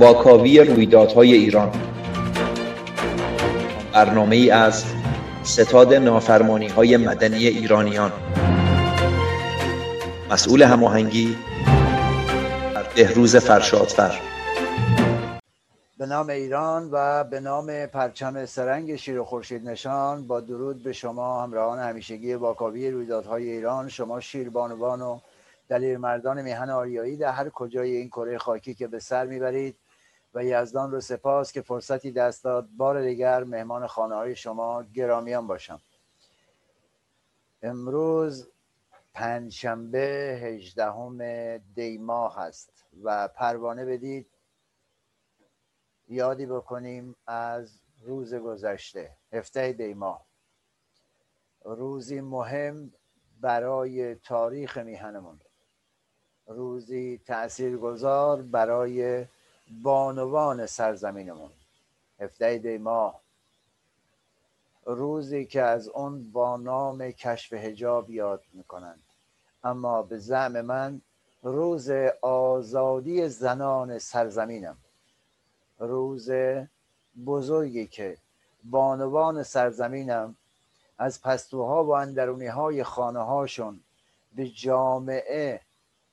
واکاوی رویدادهای ایران. برنامه ای از ستاد نافرمانی های مدنی ایرانیان. مسئول هماهنگی بهروز فرشادفر. به نام ایران و به نام پرچم سرنگ شیر و خورشید نشان با درود به شما همراهان همیشگی واکاوی رویدادهای ایران. شما شیربانوان و دلیل مردان میهن آریایی در هر کجای این کره خاکی که به سر می‌برید. و یزدان رو سپاس که فرصتی دست داد. بار دیگر مهمان خانه های شما گرامیان باشم. امروز پنجشنبه هجدهم دی ماه هست و پروانه بدید یادی بکنیم از روز گذشته هفته دی ماه. روزی مهم برای تاریخ میهنمون. روزی تاثیرگذار برای بانوان سرزمینمون. هفته دی ماه. روزی که از اون با نام کشف هجاب یاد می‌کنند. اما به زعم من روز آزادی زنان سرزمینم. روز بزرگی که بانوان سرزمینم از پستوها و اندرونی های خانه هاشون به جامعه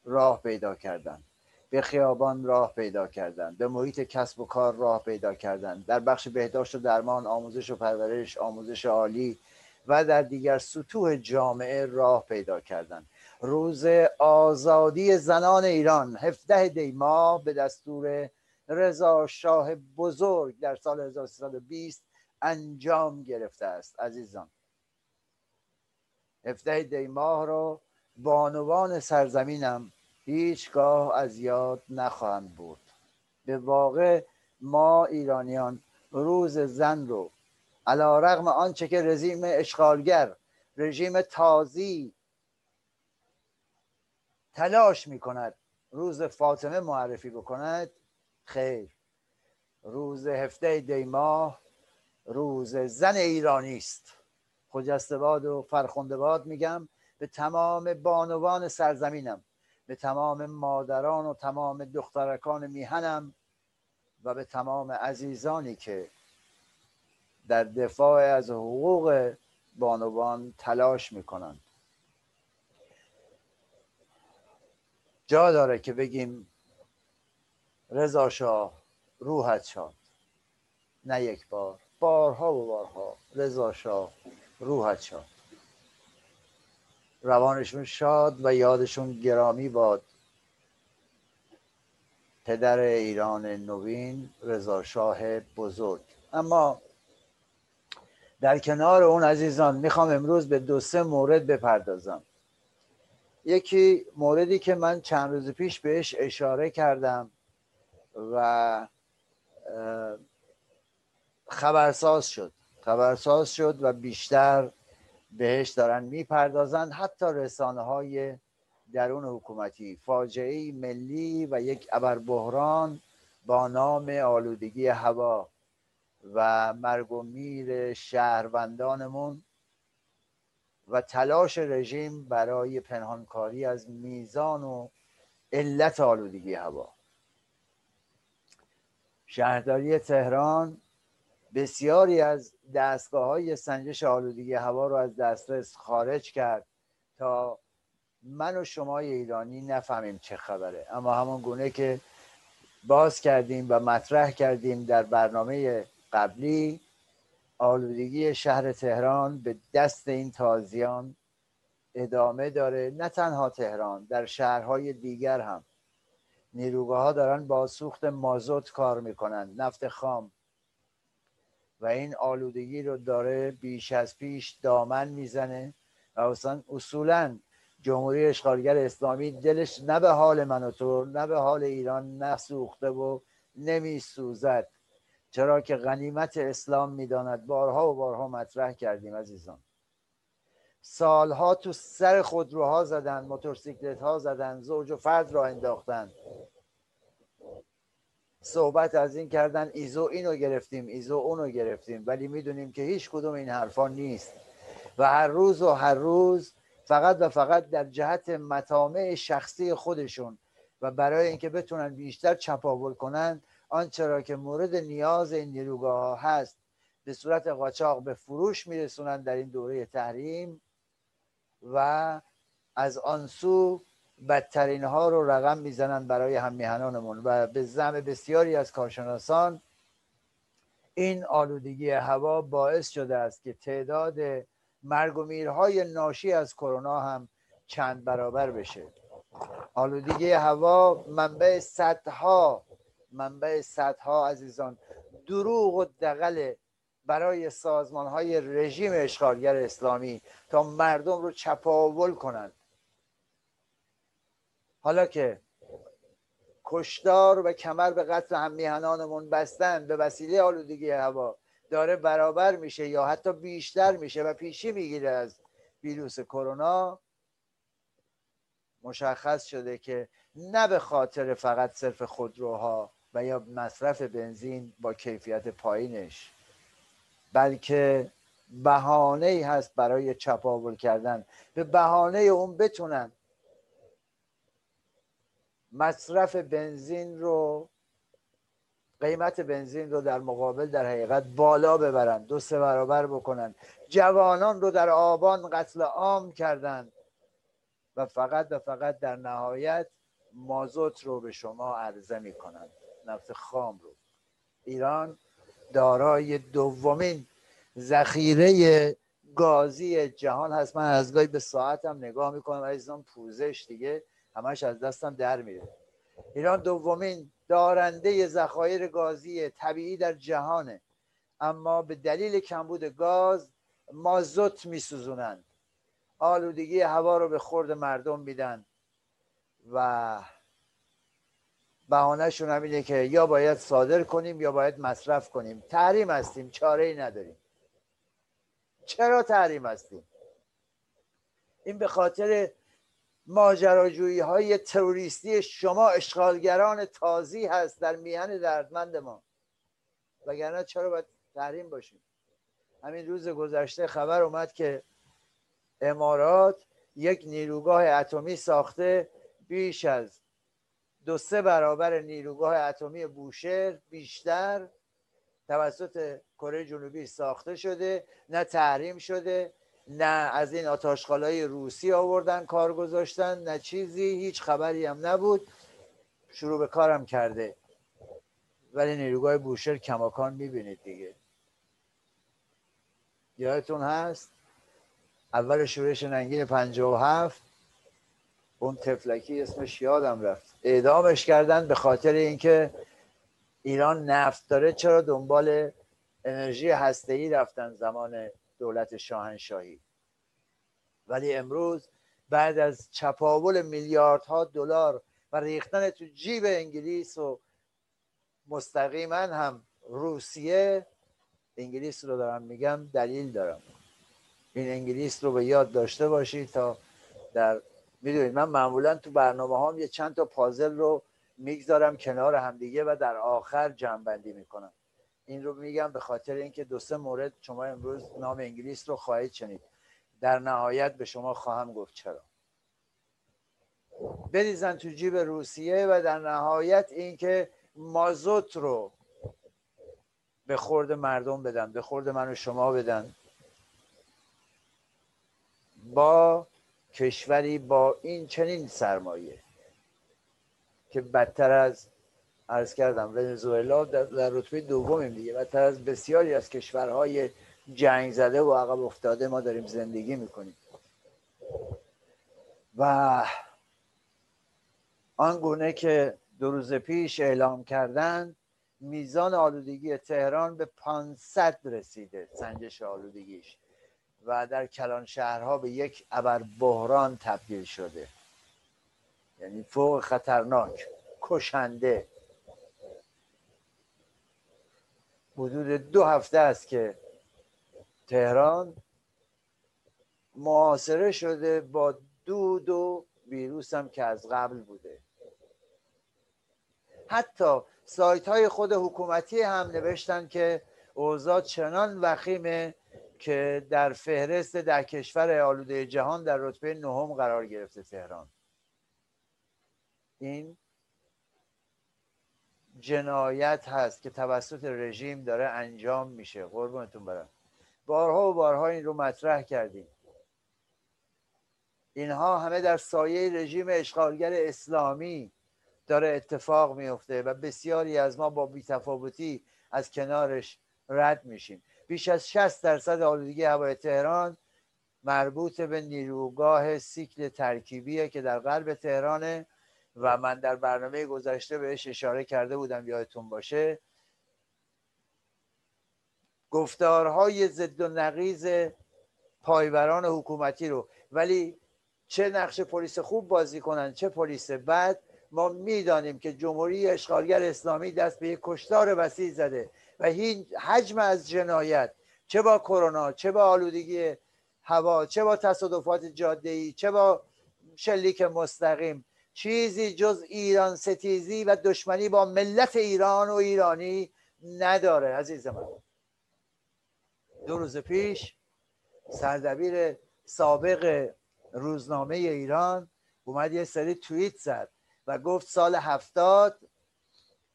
راه پیدا کردن به خیابان راه پیدا کردن به محیط کسب و کار راه پیدا کردن. در بخش بهداشت و درمان آموزش و پرورش آموزش عالی و در دیگر سطوح جامعه راه پیدا کردن. روز آزادی زنان ایران 17 دی ماه به دستور رضا شاه بزرگ در سال 1320 انجام گرفته است. عزیزان 17 دی ماه رو بانوان سرزمینم هیچگاه از یاد نخواهند بود به واقع ما ایرانیان روز زن رو علا رغم آنچه که رژیم اشغالگر رژیم تازی تلاش می کند روز فاطمه معرفی بکند خیر. روز هفته دی ماه روز زن ایرانی است. خجسته و فرخنده باد میگم به تمام بانوان سرزمینم. به تمام مادران و تمام دخترکان میهنم و به تمام عزیزانی که در دفاع از حقوق بانوان تلاش می‌کنند. جا داره که بگیم رضا شاه روحت شاد. نه یک بار بارها و بارها رضا شاه روحت شاد. روانشون شاد و یادشون گرامی باد. پدر ایران نوین رضا شاه بزرگ. اما در کنار اون عزیزان می‌خوام امروز به دو سه مورد بپردازم. یکی موردی که من چند روز پیش بهش اشاره کردم و خبرساز شد. خبرساز شد و بیشتر بهش دارن می‌پردازند. حتی رسانه های درون حکومتی فاجعه ملی و یک ابربحران با نام آلودگی هوا و مرگ و میر شهروندانمون و تلاش رژیم برای پنهانکاری از میزان و علت آلودگی هوا. شهرداری تهران بسیاری از دستگاه های سنجش آلودگی هوا رو از دسترس خارج کرد تا من و شما ایرانی نفهمیم چه خبره. اما همون گونه که باز کردیم و مطرح کردیم در برنامه قبلی آلودگی شهر تهران به دست این تازیان ادامه داره. نه تنها تهران در شهرهای دیگر هم. نیروگاه ها دارن با سوخت مازوت کار می‌کنن نفت خام و این آلودگی رو داره بیش از پیش دامن می‌زنه و اصلا اصولا جمهوری اشغالگر اسلامی دلش نه به حال من و تو نه به حال ایران نسوخته و نمیسوزد. چرا که غنیمت اسلام می‌داند. بارها و بارها مطرح کردیم عزیزان. سالها تو سر خودروها زدن موتورسیکلت ها زدن زوج و فرد را انداختن. صحبت از این کردن ایزو اینو گرفتیم ایزو اونو گرفتیم. ولی می‌دونیم که هیچ کدوم این حرفا نیست. و هر روز و هر روز فقط و فقط در جهت مطامع شخصی خودشون و برای اینکه بتونن بیشتر چپاول کنن آنچه را که مورد نیاز این نیروگاه ها هست به صورت قاچاق به فروش میرسونند در این دوره تحریم و از آن سو بدترین ها رو رقم می‌زنند برای هم و به زم بسیاری از کارشناسان این آلودگی هوا باعث شده است که تعداد مرگ و میرهای ناشی از کرونا هم چند برابر بشه. آلودگی هوا منبع صدها منبع صدها عزیزان دروغ و دقل برای سازمان های رژیم اشغالگر اسلامی تا مردم رو چپاول کنند. حالا که کشدار و کمر به قتل هم میهنانمون بستن به وسیله آلودگی هوا داره برابر میشه یا حتی بیشتر میشه و پیشی می‌گیره از ویروس کرونا مشخص شده که نه به خاطر فقط صرف خودروها و یا مصرف بنزین با کیفیت پایینش بلکه بهانه ای هست برای چپاول کردن. به بهانه اون بتونن مصرف بنزین رو قیمت بنزین رو در مقابل در حقیقت بالا ببرن دو سه برابر بکنن. جوانان رو در آبان قتل عام کردند و فقط و فقط در نهایت مازوت رو به شما عرضه می کنند نفت خام رو. ایران دارای دومین ذخیره گازی جهان هست. من از گاهی به ساعتم نگاه می‌کنم عزیزان پوزش دیگه. همش از دستم در میره. ایران دومین دارنده ذخایر گازی طبیعی در جهانه. اما به دلیل کمبود گاز مازوت میسوزونند. آلودگی هوا رو به خورد مردم میدن و بهانهشون هم اینه که یا باید صادر کنیم یا باید مصرف کنیم. تحریم هستیم چاره ای نداریم. چرا تحریم هستیم؟ این به خاطر ماجراجویی های تروریستی شما اشغالگران تازی هست در میهن دردمند ما. وگرنه چرا باید تحریم باشیم؟ همین روز گذشته خبر اومد که امارات یک نیروگاه اتمی ساخته بیش از دو سه برابر نیروگاه اتمی بوشهر بیشتر توسط کره جنوبی ساخته شده نه تحریم شده. نه از این آتاشخالای روسی آوردن کار گذاشتن نه چیزی هیچ خبری هم نبود. شروع به کارم کرده. ولی نیروگاه بوشهر کماکان می‌بینید دیگه. یادتون هست؟ اول شورش ننگین هفت اون تفلکی اسمش یادم رفت. اعدامش کردن به خاطر اینکه ایران نفت داره چرا دنبال انرژی ای رفتن زمان دولت شاهنشاهی. ولی امروز بعد از چپاول میلیاردها دلار و ریختن تو جیب انگلیس و مستقیما هم روسیه انگلیس رو دارم میگم دلیل دارم. این انگلیس رو به یاد داشته باشید تا در می‌دونید من معمولا تو برنامه هم یه چند تا پازل رو می‌گذارم کنار همدیگه و در آخر جمع می‌کنم. این رو میگم به خاطر اینکه دو سه مورد شما امروز نام انگلیس رو خواهید شنید. در نهایت به شما خواهم گفت چرا. بریزن تو جیب روسیه و در نهایت اینکه مازوت رو به خورد مردم بدن به خورد من و شما بدن. با کشوری با این چنین سرمایه که بدتر از عرض کردم ونزوئلا در رتبه دومیم دیگه بدتر از بسیاری از کشورهای جنگ زده و عقب افتاده ما داریم زندگی می‌کنیم. و آنگونه که دو روز پیش اعلام کردن میزان آلودگی تهران به 500 رسیده سنجش آلودگیش. و در کلان شهرها به یک ابر بحران تبدیل شده. یعنی فوق خطرناک کشنده. حدود دو هفته است که تهران معاصره شده با دود و ویروس هم که از قبل بوده. حتی سایت های خود حکومتی هم نوشتن که اوضاع چنان وخیمه که در فهرست در کشور آلوده جهان در رتبه نهم قرار گرفته تهران. این جنایت هست که توسط رژیم داره انجام میشه. قربونتون برم. بارها و بارها این رو مطرح کردیم. اینها همه در سایه رژیم اشغالگر اسلامی داره اتفاق میفته و بسیاری از ما با بیتفاوتی از کنارش رد میشیم. بیش از 60 درصد آلودگی هوای تهران مربوط به نیروگاه سیکل ترکیبیه که در غرب تهرانه. و من در برنامه گذشته بهش اشاره کرده بودم یادتون باشه. گفتارهای ضد و نقیز پایبران حکومتی رو. ولی چه نقش پلیس خوب بازی کنن چه پلیس بد ما می‌دانیم که جمهوری اشغالگر اسلامی دست به یک کشتار وسیع زده و این حجم از جنایت چه با کرونا چه با آلودگی هوا چه با تصادفات جاده ای چه با شلیک مستقیم چیزی جز ایران ستیزی و دشمنی با ملت ایران و ایرانی نداره عزیز من. دو روز پیش سردبیر سابق روزنامه ایران اومد یه سری توییت زد و گفت سال هفتاد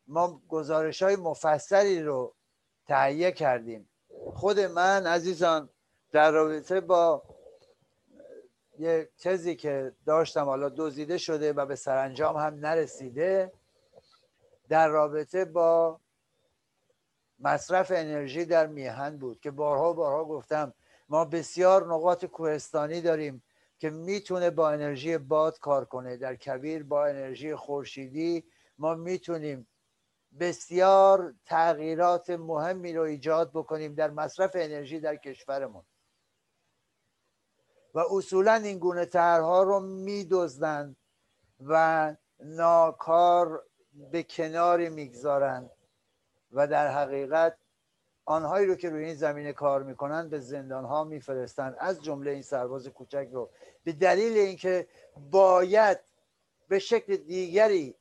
ما گزارش های مفصلی رو تهیه کردیم. خود من عزیزان در رابطه با یه تزی که داشتم حالا دزدیده شده و به سرانجام هم نرسیده در رابطه با مصرف انرژی در میهن بود که بارها بارها گفتم ما بسیار نقاط کوهستانی داریم که می‌تونه با انرژی باد کار کنه. در کبیر با انرژی خورشیدی ما می‌تونیم بسیار تغییرات مهمی رو ایجاد بکنیم در مصرف انرژی در کشورمون. و اصولا این گونه طرحها رو میدزدند و ناکار به کناری می‌گذارند و در حقیقت آنهایی رو که روی این زمینه کار می‌کنن به زندان ها میفرستند از جمله این سرباز کوچک رو. به دلیل اینکه باید به شکل دیگری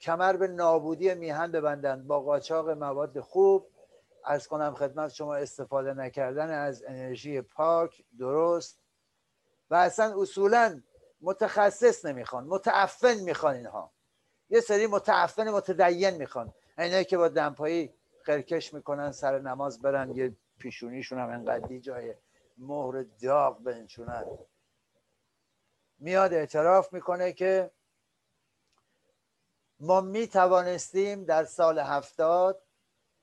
کمر به نابودی میهن ببندند با قاچاق مواد خوب از کنم خدمت شما استفاده نکردن از انرژی پاک درست. و اصلا اصولا متخصص نمی‌خوان متعفن می‌خوان اینها. یه سری متعفن متدین می‌خوان. اینایی که با دمپایی خرکش می‌کنن سر نماز برن یه پیشونیشون هم انقدی جای مهر داغ بنشونن. میاد اعتراف می‌کنه که ما می توانستیم در سال هفتاد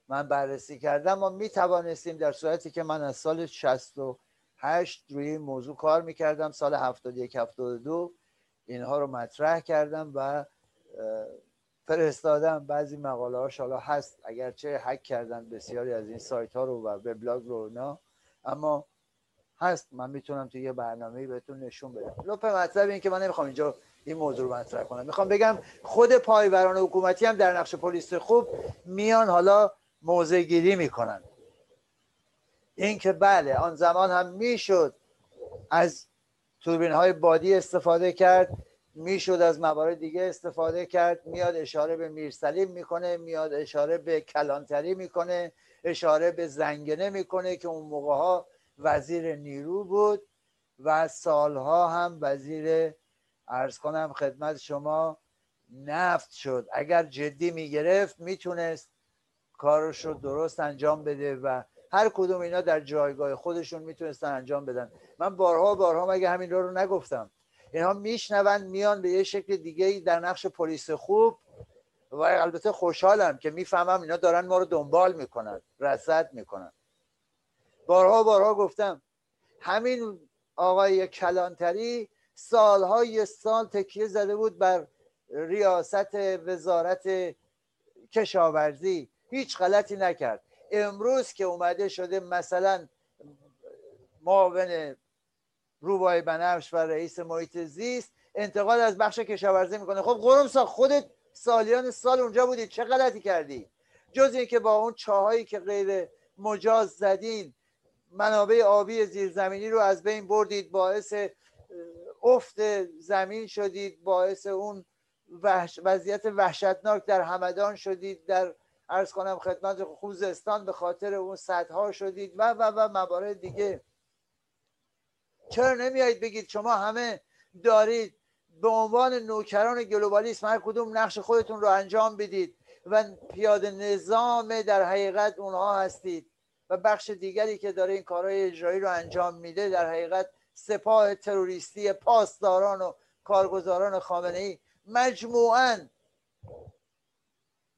من بررسی کردم ما می توانستیم در صورتی که من از سال 68 روی این موضوع کار می‌کردم. سال 71 72 اینها رو مطرح کردم و فرستادم. بعضی مقاله هاش حالا هست. اگرچه حک کردن بسیاری از این سایت ها رو و وبلاگ رو نه اما هست. من می‌تونم توی یه برنامه بهتون نشون بدم. لپ مطلب این که من نمی‌خوام اینجا این موضوع رو مطرح کنم. می‌خوام بگم خود پایبران حکومتی هم در نقش پلیس خوب میان حالا موضع گیری می‌کنن. این که بله آن زمان هم می‌شد از توربین های بادی استفاده کرد می‌شد از موارد دیگه استفاده کرد میاد اشاره به میرسلیم می‌کنه میاد اشاره به کلانتری می‌کنه اشاره به زنگنه می‌کنه که اون موقع ها وزیر نیرو بود و سالها هم وزیر ارز کنم خدمت شما نفت شد. اگر جدی می‌گرفت می‌تونست کارش رو درست انجام بده و هر کدوم اینا در جایگاه خودشون می‌تونستن انجام بدن. من بارها بارها مگه همین رو, نگفتم. اینها میشنوند میان به یه شکل دیگه در نقش پلیس خوب و البته خوشحالم که می‌فهمم اینا دارن ما رو دنبال می‌کنن رصد می‌کنن. بارها بارها گفتم همین آقای کلانتری سالهای سال تکیه زده بود بر ریاست وزارت کشاورزی. هیچ غلطی نکرد. امروز که اومده شده مثلا معاون روبای بنفش و رئیس محیط زیست انتقاد از بخش کشاورزی می‌کنه. خب قرم سا خودت سالیان سال اونجا بودی چه غلطی کردی؟ جز اینکه با اون چاهایی که غیر مجاز زدین منابع آبی زیرزمینی رو از بین بردید باعث افت زمین شدید باعث اون وضعیت وحشتناک در همدان شدید در ارز کنم خدمت خوزستان به خاطر اون صدها شدید و و و موارد دیگه. چرا نمیایید بگید شما همه دارید به عنوان نوکران گلوبالیسم هر کدوم نقش خودتون رو انجام بدید و پیاده نظام در حقیقت اونها هستید و بخش دیگری که داره این کارهای اجرایی رو انجام میده در حقیقت سپاه تروریستی پاسداران و کارگزاران خامنه ای مجموعاً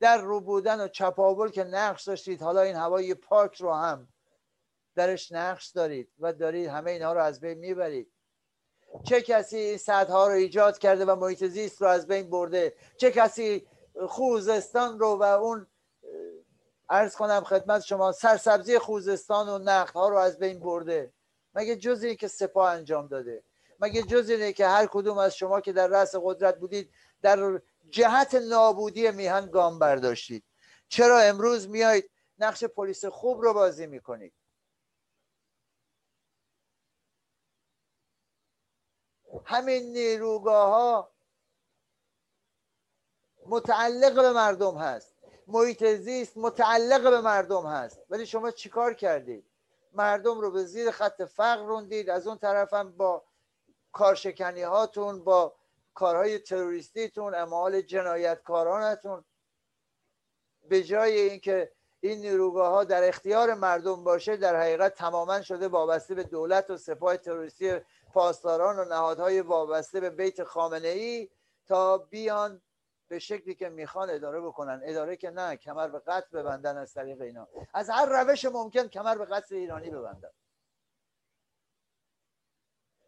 در رو بودن و چپاول که نقش داشتید. حالا این هوای پاک رو هم درش نقش دارید و دارید همه اینها رو از بین می‌برید. چه کسی این سدها رو ایجاد کرده و محیط زیست رو از بین برده؟ چه کسی خوزستان رو و اون ارز کنم خدمت شما سرسبزی خوزستان و نخل ها رو از بین برده؟ مگه جز که سپاه انجام داده؟ مگه جز اینه که هر کدوم از شما که در رأس قدرت بودید در جهت نابودی میهن گام برداشتید. چرا امروز میایید نقش پلیس خوب رو بازی می‌کنید؟ همین نیروگاه ها متعلق به مردم هست. محیط زیست متعلق به مردم هست. ولی شما چیکار کردید؟ مردم رو به زیر خط فقر روندید. از اون طرف هم با کارشکنی هاتون با کارهای تروریستیتون اعمال جنایتکارانتون. به جای اینکه این نیروگاه ها در اختیار مردم باشه در حقیقت تماما شده وابسته به دولت و سپاه تروریستی پاسداران و نهادهای وابسته به بیت خامنه ای تا بیان به شکلی که می‌خوان اداره بکنن. اداره که نه کمر به قتل ببندن از طریق اینا. از هر روش ممکن کمر به قتل ایرانی ببندن.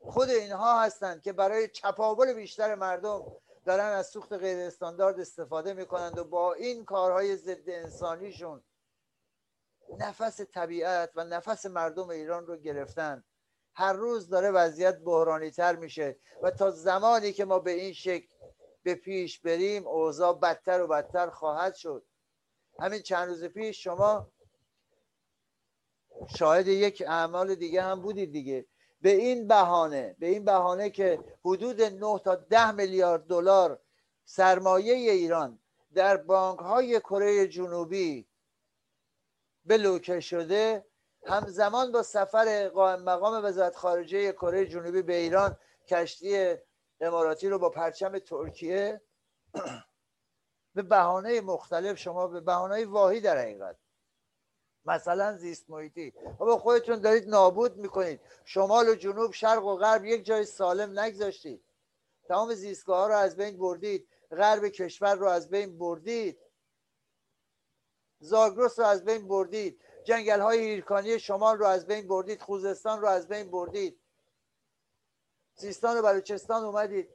خود اینها هستند که برای چپاول بیشتر مردم دارن از سوخت غیر استاندارد استفاده می‌کنند و با این کارهای ضد انسانیشون نفس طبیعت و نفس مردم ایران رو گرفتن. هر روز داره وضعیت بحرانی تر میشه و تا زمانی که ما به این شکل به پیش بریم اوضاع بدتر و بدتر خواهد شد. همین چند روز پیش شما شاهد یک اعمال دیگه هم بودید دیگه. به این بهانه به این بهانه که حدود 9 تا 10 میلیارد دلار سرمایه ایران در بانک های کره جنوبی بلوکه شده همزمان با سفر قائم مقام وزارت خارجه کره جنوبی به ایران کشتی اماراتی رو با پرچم ترکیه به بهانه مختلف شما به بهانه واهی در حقیقت. مثلا زیست محیطی. با خودتون دارید نابود می‌کنید. شمال و جنوب شرق و غرب یک جای سالم نگذاشتید. تمام زیستگاه ها رو از بین بردید. غرب کشور رو از بین بردید. زاگرس رو از بین بردید. جنگل های هیرکانی شمال رو از بین بردید. خوزستان رو از بین بردید. سیستان و بلوچستان اومدید.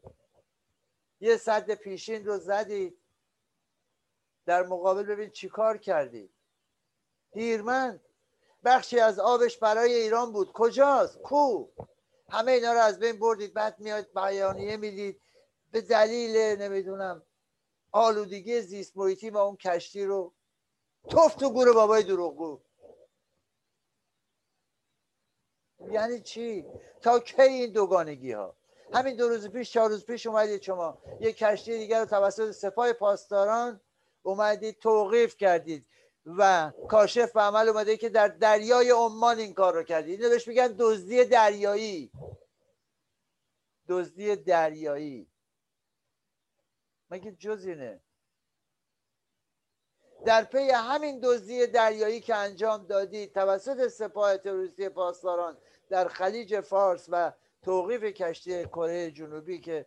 یه صد پیشین رو زدید. در مقابل ببین چی کار کردید. هیرمند بخشی از آبش برای ایران بود. کجاست؟ کو؟ همه اینا رو از بین بردید. بعد میاد بیانیه می‌دید. به دلیل نمی‌دونم آلودگی زیست محیطی و اون کشتی رو. توف تو گور بابای دروغگو. یعنی چی؟ تا کی این دوگانگی ها همین دو روز پیش چهار روز پیش اومدید شما. یک کشتی دیگر رو توسط سپاه پاسداران اومدید توقیف کردید. و کاشف به عمل اومده که در دریای عمان این کار رو کردید اینو بهش میگن دزدی دریایی. دزدی دریایی. مگه جز اینه؟ در پی همین دزدی دریایی که انجام دادید توسط سپاه تروریستی پاسداران در خلیج فارس و توقیف کشتی کره جنوبی که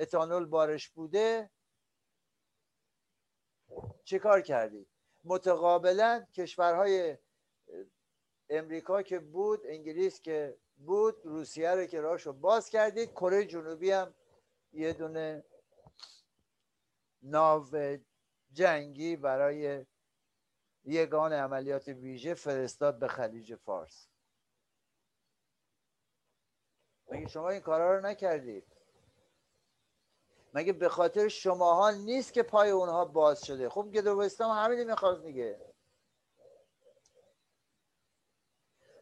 اتانول بارش بوده چه کار کردید متقابلا کشورهای امریکا که بود انگلیس که بود روسیه رو که راشو باز کردید. کره جنوبی هم یه دونه ناو جنگی برای یگان عملیات ویژه فرستاد به خلیج فارس. مگه شما این کارا رو نکردید؟ مگه به خاطر شماها نیست که پای اونها باز شده؟ خب گدروستان همینی می‌خواست میگه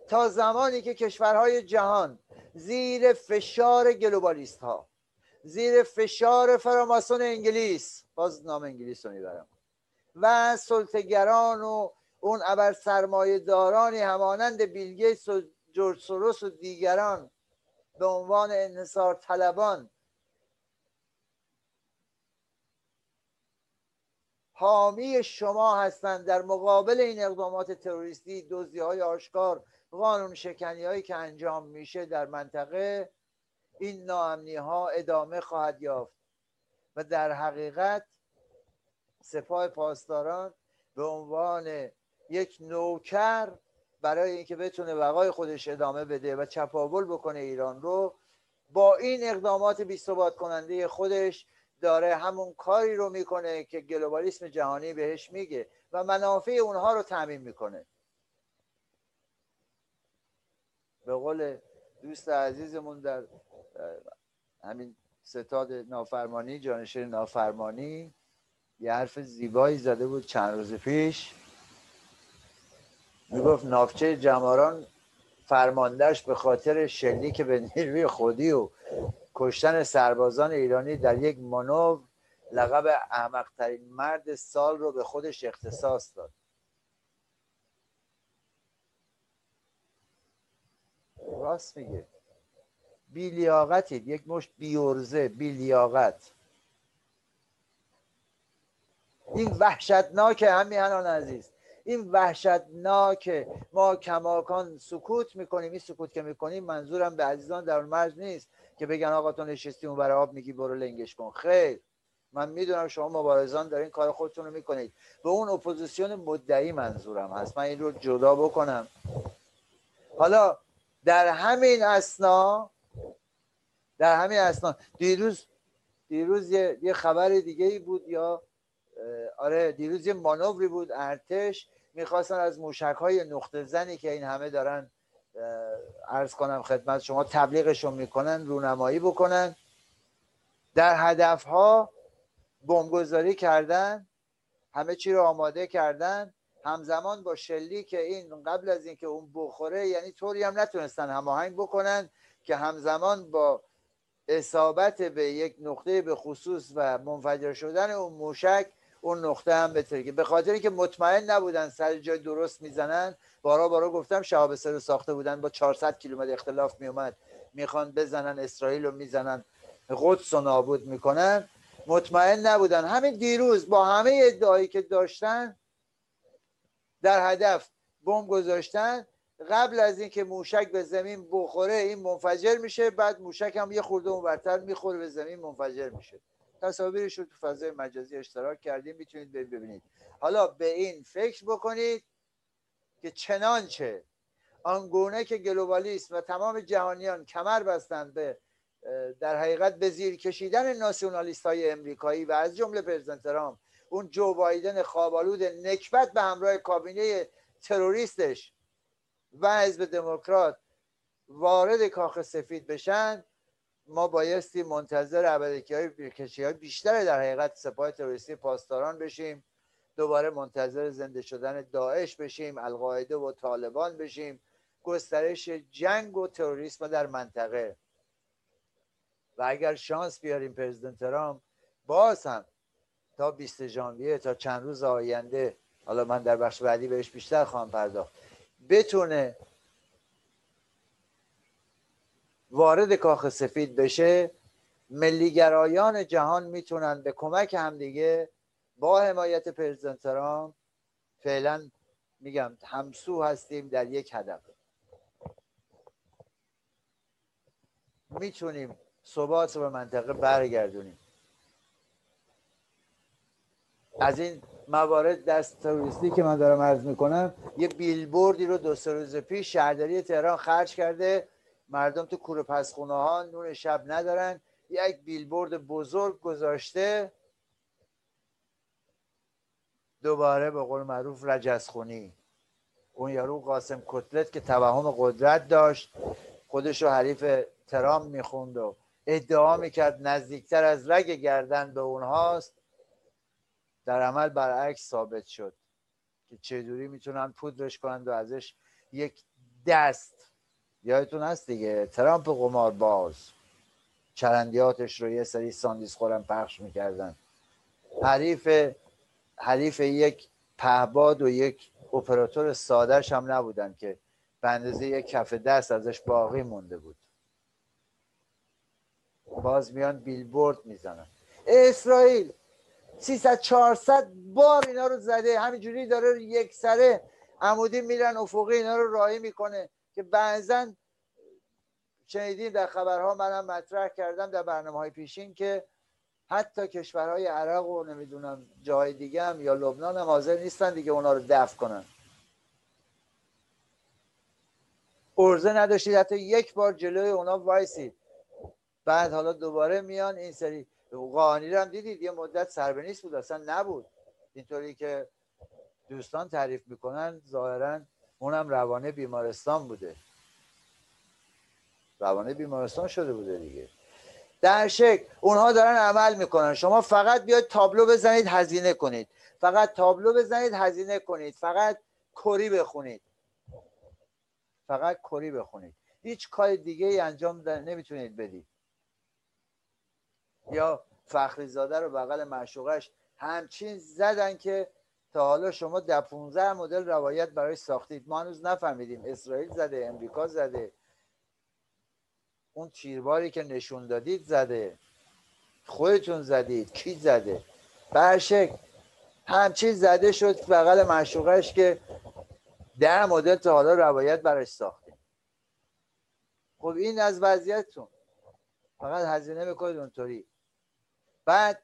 تا زمانی که کشورهای جهان زیر فشار گلوبالیست ها زیر فشار فراماسون انگلیس باز نام انگلیس رو می‌برم و سلطگران و اون ابر سرمایه دارانی همانند بیلگیس و جورج سوروس و دیگران به عنوان انحصار طلبان حامی شما هستند. در مقابل این اقدامات تروریستی دزدی های آشکار قانون شکنی هایی که انجام میشه در منطقه این ناامنی ها ادامه خواهد یافت و در حقیقت سپاه پاسداران به عنوان یک نوکر برای اینکه بتونه بقای خودش ادامه بده و چپاول بکنه ایران رو با این اقدامات بیثبات کننده خودش داره همون کاری رو می‌کنه که گلوبالیسم جهانی بهش میگه و منافع اونها رو تعمین می‌کنه. به قول دوست عزیزمون در همین ستاد نافرمانی جانشین نافرمانی یه حرف زیبایی زده بود چند روز پیش. می‌گفت نافچه جماران فرماندهش به خاطر شلیک به نیروی خودی و کشتن سربازان ایرانی در یک مانور لقب احمقترین مرد سال رو به خودش اختصاص داد. راست میگه. بیلیاقتید. یک مشت بی‌عرضه بیلیاقت. این وحشتناک هم‌میهنان عزیز. این وحشتناک ما کماکان سکوت می‌کنیم. این سکوت که می‌کنیم منظورم به عزیزان در مرز نیست. که بگن آقا تو نشستی اون ور آب میگی بگو لنگش کن. خیر. من می‌دونم شما مبارزان دارین کار خودتون رو می‌کنید. به اون اپوزیسیون مدعی منظورم هست. من این رو جدا بکنم. حالا در همین اسنا در همین اسنا دیروز دیروز یه, یه خبر دیگه ای بود یا آره دیروز یه مانوری بود ارتش می‌خواستن از موشک های نقطه زنی که این همه دارن ارز کنم خدمت شما تبلیغشون می‌کنن رونمایی بکنن. در هدف ها بمبگذاری کردن همه چی رو آماده کردن. همزمان با شلی که این قبل از اینکه اون بخوره یعنی طوری هم نتونستن هماهنگ بکنن که همزمان با اصابت به یک نقطه به خصوص و منفجر شدن اون موشک اون نقطه هم بتره به خاطر اینکه مطمئن نبودن سر جای درست می‌زنن بارا بارا گفتم شهاب سر ساخته بودن با 400 کیلومتر اختلاف میومد می‌خوان بزنن اسرائیل رو می‌زنن. قدس رو نابود می‌کنن. مطمئن نبودن. همین دیروز با همه ادعایی که داشتن در هدف بمب گذاشتن. قبل از اینکه موشک به زمین بخوره این منفجر میشه بعد موشک هم یه خورده اونورتر می‌خوره به زمین منفجر میشه. تصاویرش رو تو فضای مجازی اشتراک کردیم می‌تونید ببینید. حالا به این فکر بکنید که چنانچه آنگونه که گلوبالیسم و تمام جهانیان کمر بستند به در حقیقت به زیر کشیدن ناسیونالیست های امریکایی و از جمله پرزیدنت اون جو بایدن خوابالود نکبت به همراه کابینه تروریستش و حزب دموکرات وارد کاخ سفید بشن ما بایستی منتظر ابدکی های کشی های بیشتر در حقیقت سپاه تروریستی پاسداران بشیم. دوباره منتظر زنده شدن داعش بشیم القاعده و طالبان بشیم. گسترش جنگ و تروریسم در منطقه. و اگر شانس بیاریم پرزیدنت ترامپ باز هم تا 20 ژانویه تا چند روز آینده حالا من در بخش بعدی بهش بیشتر خواهم پرداخت بتونه وارد کاخ سفید بشه ملیگرایان جهان می‌تونن به کمک همدیگه با حمایت پرزیدنت ترامپ فعلا میگم همسو هستیم در یک هدف. می‌تونیم ثبات به منطقه برگردونیم. از این موارد دست تروریستی که من دارم عرض می‌کنم یه بیلبوردی رو دو سه روز پیش شهرداری تهران خرج کرده. مردم تو کوره پسخونه ها نور شب ندارن. یک بیلبورد بزرگ گذاشته. دوباره به قول معروف رجزخونی. اون یارو قاسم کتلت که توهم قدرت داشت خودش رو حریف ترام می‌خوند و ادعا می‌کرد نزدیکتر از رگ گردن به اونهاست. در عمل برعکس ثابت شد که چجوری می‌تونن پودرش کنند و ازش یک دست یادتون هست دیگه؟ ترامپ قمار باز. چرندیاتش رو یه سری ساندیس خورم پخش می‌کردن. حریف حریف یک پهباد و یک اپراتور سادهش هم نبودن که به اندازه یک کف دست ازش باقی مونده بود. باز میان بیلبورد می‌زنن. اسرائیل 300 400 بار اینا رو زده. همینجوری داره یک سره عمودی میرن افقی اینا رو راهی می‌کنه. که بعضا شنیدیم در خبرها منم مطرح کردم در برنامه های پیشین که حتی کشورهای عراق و نمی‌دونم جای دیگه هم یا لبنان هم حاضر نیستن دیگه اونا رو دفع کنن. ارزه نداشتید. حتی یک بار جلوی اونا وایسید. بعد حالا دوباره میان این سری قانی رو هم دیدید. یه مدت سربنیست بود. اصلا نبود. اینطوری که دوستان تعریف می‌کنن ظاهرا اونم روانه بیمارستان بوده. روانه بیمارستان شده بوده دیگه. در شکل اونها دارن عمل می‌کنن. شما فقط بیاید تابلو بزنید هزینه کنید. فقط تابلو بزنید هزینه کنید. فقط کری بخونید. فقط کری بخونید. هیچ کار دیگه ای انجام نمی‌تونید بدید. یا فخری زاده رو بغل معشوقش همچین زدن که تا حالا شما در 15 مدل روایت برای ساختید. ما هنوز نفهمیدیم. اسرائیل زده امریکا زده. اون تیرباری که نشون دادید زده. خودتون زدید. کی زده؟ برشک همچین زده شد بغل معشوقش که ده مدل تا حالا روایت براش ساختیم. خب این از وضعیتتون. فقط هزینه می‌کنید اونطوری. بعد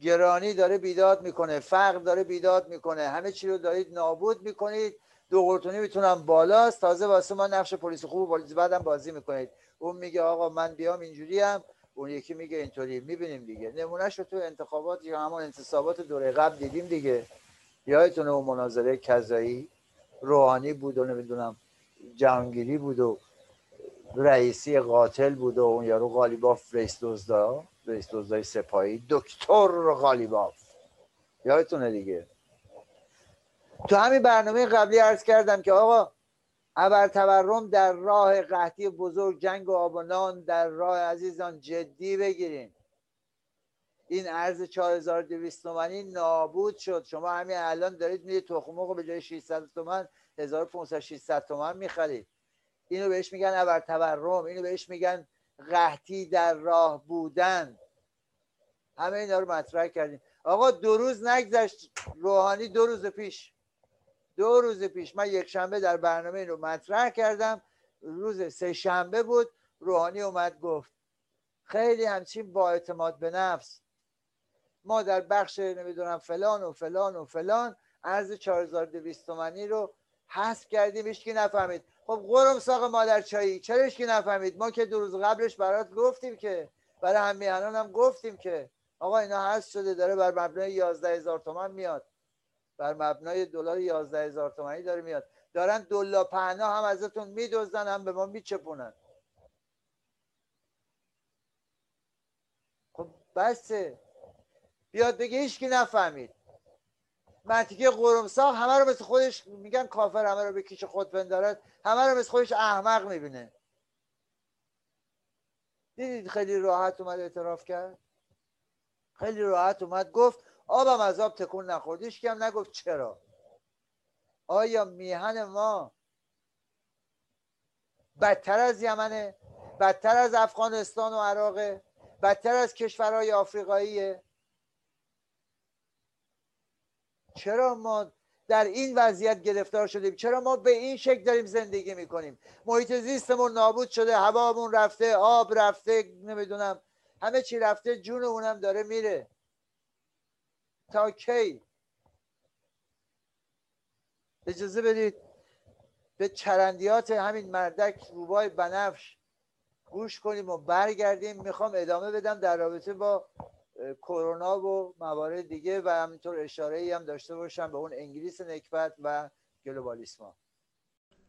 گرانی داره بیداد می‌کنه فقر داره بیداد می‌کنه همه چی رو دارید نابود می‌کنید. دو قرتونی می‌تونم بالاست. تازه واسه ما نقش پلیس خوب بعدم بازی می‌کنید. اون میگه آقا من بیام اینجوری هم اون یکی میگه اینطوری. می‌بینیم دیگه. نمونهش رو تو انتخابات یا همون انتصابات دوره قبل دیدیم دیگه. یادتونه اون مناظره کذایی؟ روحانی بود و نمی‌دونم جهانگیری بود و رئیسی قاتل بود و اون یارو غالیباف رئیس دزدا. رئیس دزدای سپاهی دکتر غالیباف. یادتونه دیگه؟ تو همین برنامه قبلی عرض کردم که آقا ابر تورم در راه قحطی بزرگ جنگ و آبانان در راه عزیزان جدی بگیرین. این ارز 4200 تومانی نابود شد. شما همین الان دارید میرید تخم به جای 600 تومن 1500 600 تومن می‌خرید. اینو بهش میگن ابر تورم اینو بهش میگن قحطی در راه بودن. همه اینا رو مطرح کردیم. آقا دو روز نگذشت. روحانی دو روز پیش. دو روز پیش من یک شنبه در برنامه رو مطرح کردم. روز سه شنبه بود. روحانی اومد گفت خیلی همچین با اعتماد به نفس. ما در بخش نمی‌دونم فلان و فلان و فلان ارز 4200 تومانی رو حذف کردیم. هیچ نفهمید. خب قرم ساق مادر چایی. چرا که نفهمید؟ ما که دو روز قبلش برات گفتیم که برای همیهنان هم گفتیم که آقا اینا حذف شده داره بر مبنای 11 هزار تومن میاد. بر مبنای دلار 11 هزار تومانی داره میاد. دارن دلا پهنا هم ازتون میدوزن هم به ما میچپونن. خب بسه. بیاد بگه هیچکی نفهمید. منطقه قرمساق همه رو مثل خودش میگن کافر همه رو به کیش خود پندارد همه رو مثل خودش احمق می‌بینه. دیدید خیلی راحت اومد اعتراف کرد؟ خیلی راحت اومد گفت آبم از آب تکون نخوردیش هم نگفت چرا؟ آیا میهن ما بدتر از یمنه؟ بدتر از افغانستان و عراقه؟ بدتر از کشورهای آفریقاییه؟ چرا ما در این وضعیت گرفتار شدیم؟ چرا ما به این شکل داریم زندگی می‌کنیم؟ محیط زیستمون نابود شده هوامون رفته آب رفته نمی‌دونم. همه چی رفته جون اونم داره میره. تا کی؟ اجازه بدید به چرندیات همین مردک روبای بنفش گوش کنیم و برگردیم. می‌خوام ادامه بدم در رابطه با کرونا و موارد دیگه و همینطور اشاره ای هم داشته باشم به اون انگلیس نکبت و گلوبالیسما.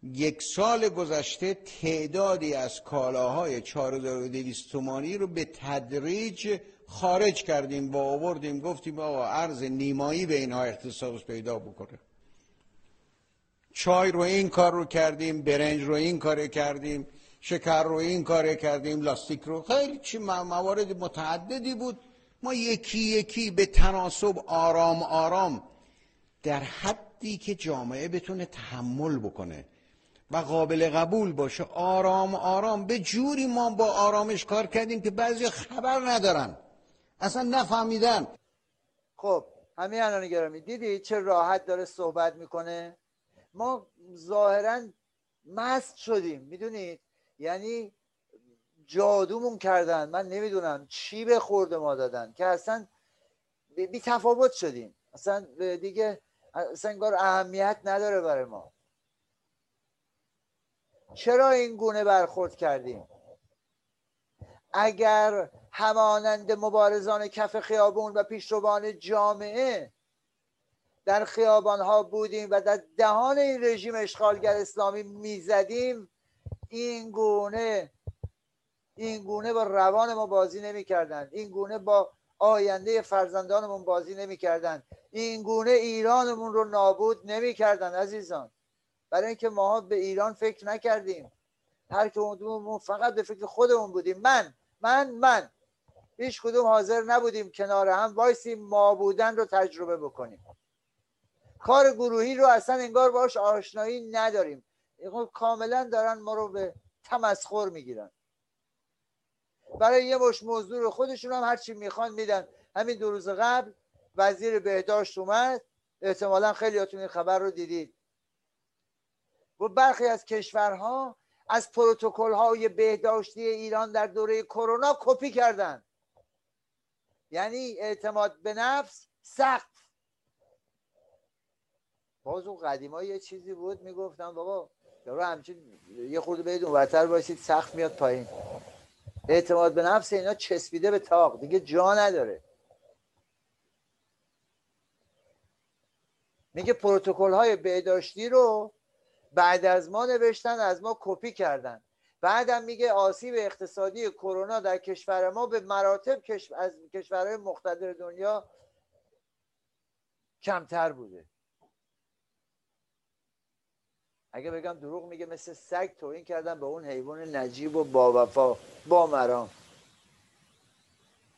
یک سال گذشته تعدادی از کالاهای 4200 تومانی رو به تدریج خارج کردیم با آوردیم گفتیم آقا ارز نیمایی به اینها اختصاص پیدا بکنه. چای رو این کار رو کردیم برنج رو این کار کردیم شکر رو این کار کردیم لاستیک رو. خیلی چی موارد متعددی بود. ما یکی یکی به تناسب آرام آرام در حدی که جامعه بتونه تحمل بکنه و قابل قبول باشه آرام آرام. به جوری ما با آرامش کار کردیم که بعضی خبر ندارن اصلا نفهمیدن. خب همین الان گرامی دیدی چه راحت داره صحبت می‌کنه؟ ما ظاهرا مست شدیم می‌دونید؟ یعنی جادومون کردن. من نمی‌دونم چی به خورد ما دادن. که اصلا بی تفاوت شدیم. اصلا دیگه اصلا انگار اهمیت نداره برای ما. چرا این گونه برخورد کردیم؟ اگر همانند مبارزان کف خیابون و پیشروان جامعه در خیابان ها بودیم و در دهان این رژیم اشغالگر اسلامی می‌زدیم این گونه این گونه با روان ما بازی نمی‌کردند این گونه با آینده فرزندانمون بازی نمی‌کردند این گونه ایرانمون رو نابود نمی‌کردند عزیزان. برای اینکه ما به ایران فکر نکردیم. هر کدوممون فقط به فکر خودمون بودیم. من من من. هیچ کدوم حاضر نبودیم کنار هم. وایسی ما بودن رو تجربه بکنیم. کار گروهی رو اصلا انگار باش آشنایی نداریم. کاملا دارن ما رو به تمسخر می‌گیرن. برای یه مش موضوع رو خودشون هم هرچی می‌خوان میدن. همین دو روز قبل وزیر بهداشت اومد. احتمالا خیلیاتون این خبر رو دیدید. و برخی از کشورها از پروتکل های بهداشتی ایران در دوره کرونا کپی کردن. یعنی اعتماد به نفس سقف باز اون قدیما یه چیزی بود می‌گفتم بابا یارو همچین یه خورده بدون وتر باشید سخت میاد پایین. اعتماد به نفس اینا چسبیده به تاق دیگه جا نداره. میگه پروتکل های بهداشتی رو بعد از ما نوشتن از ما کپی کردن. بعدم میگه آسیب اقتصادی کرونا در کشور ما به مراتب از کشورهای مقتدر دنیا کمتر بوده. اگه بگم دروغ میگه مثل سگ توهین کردن به اون حیوان نجیب و با وفا با مرام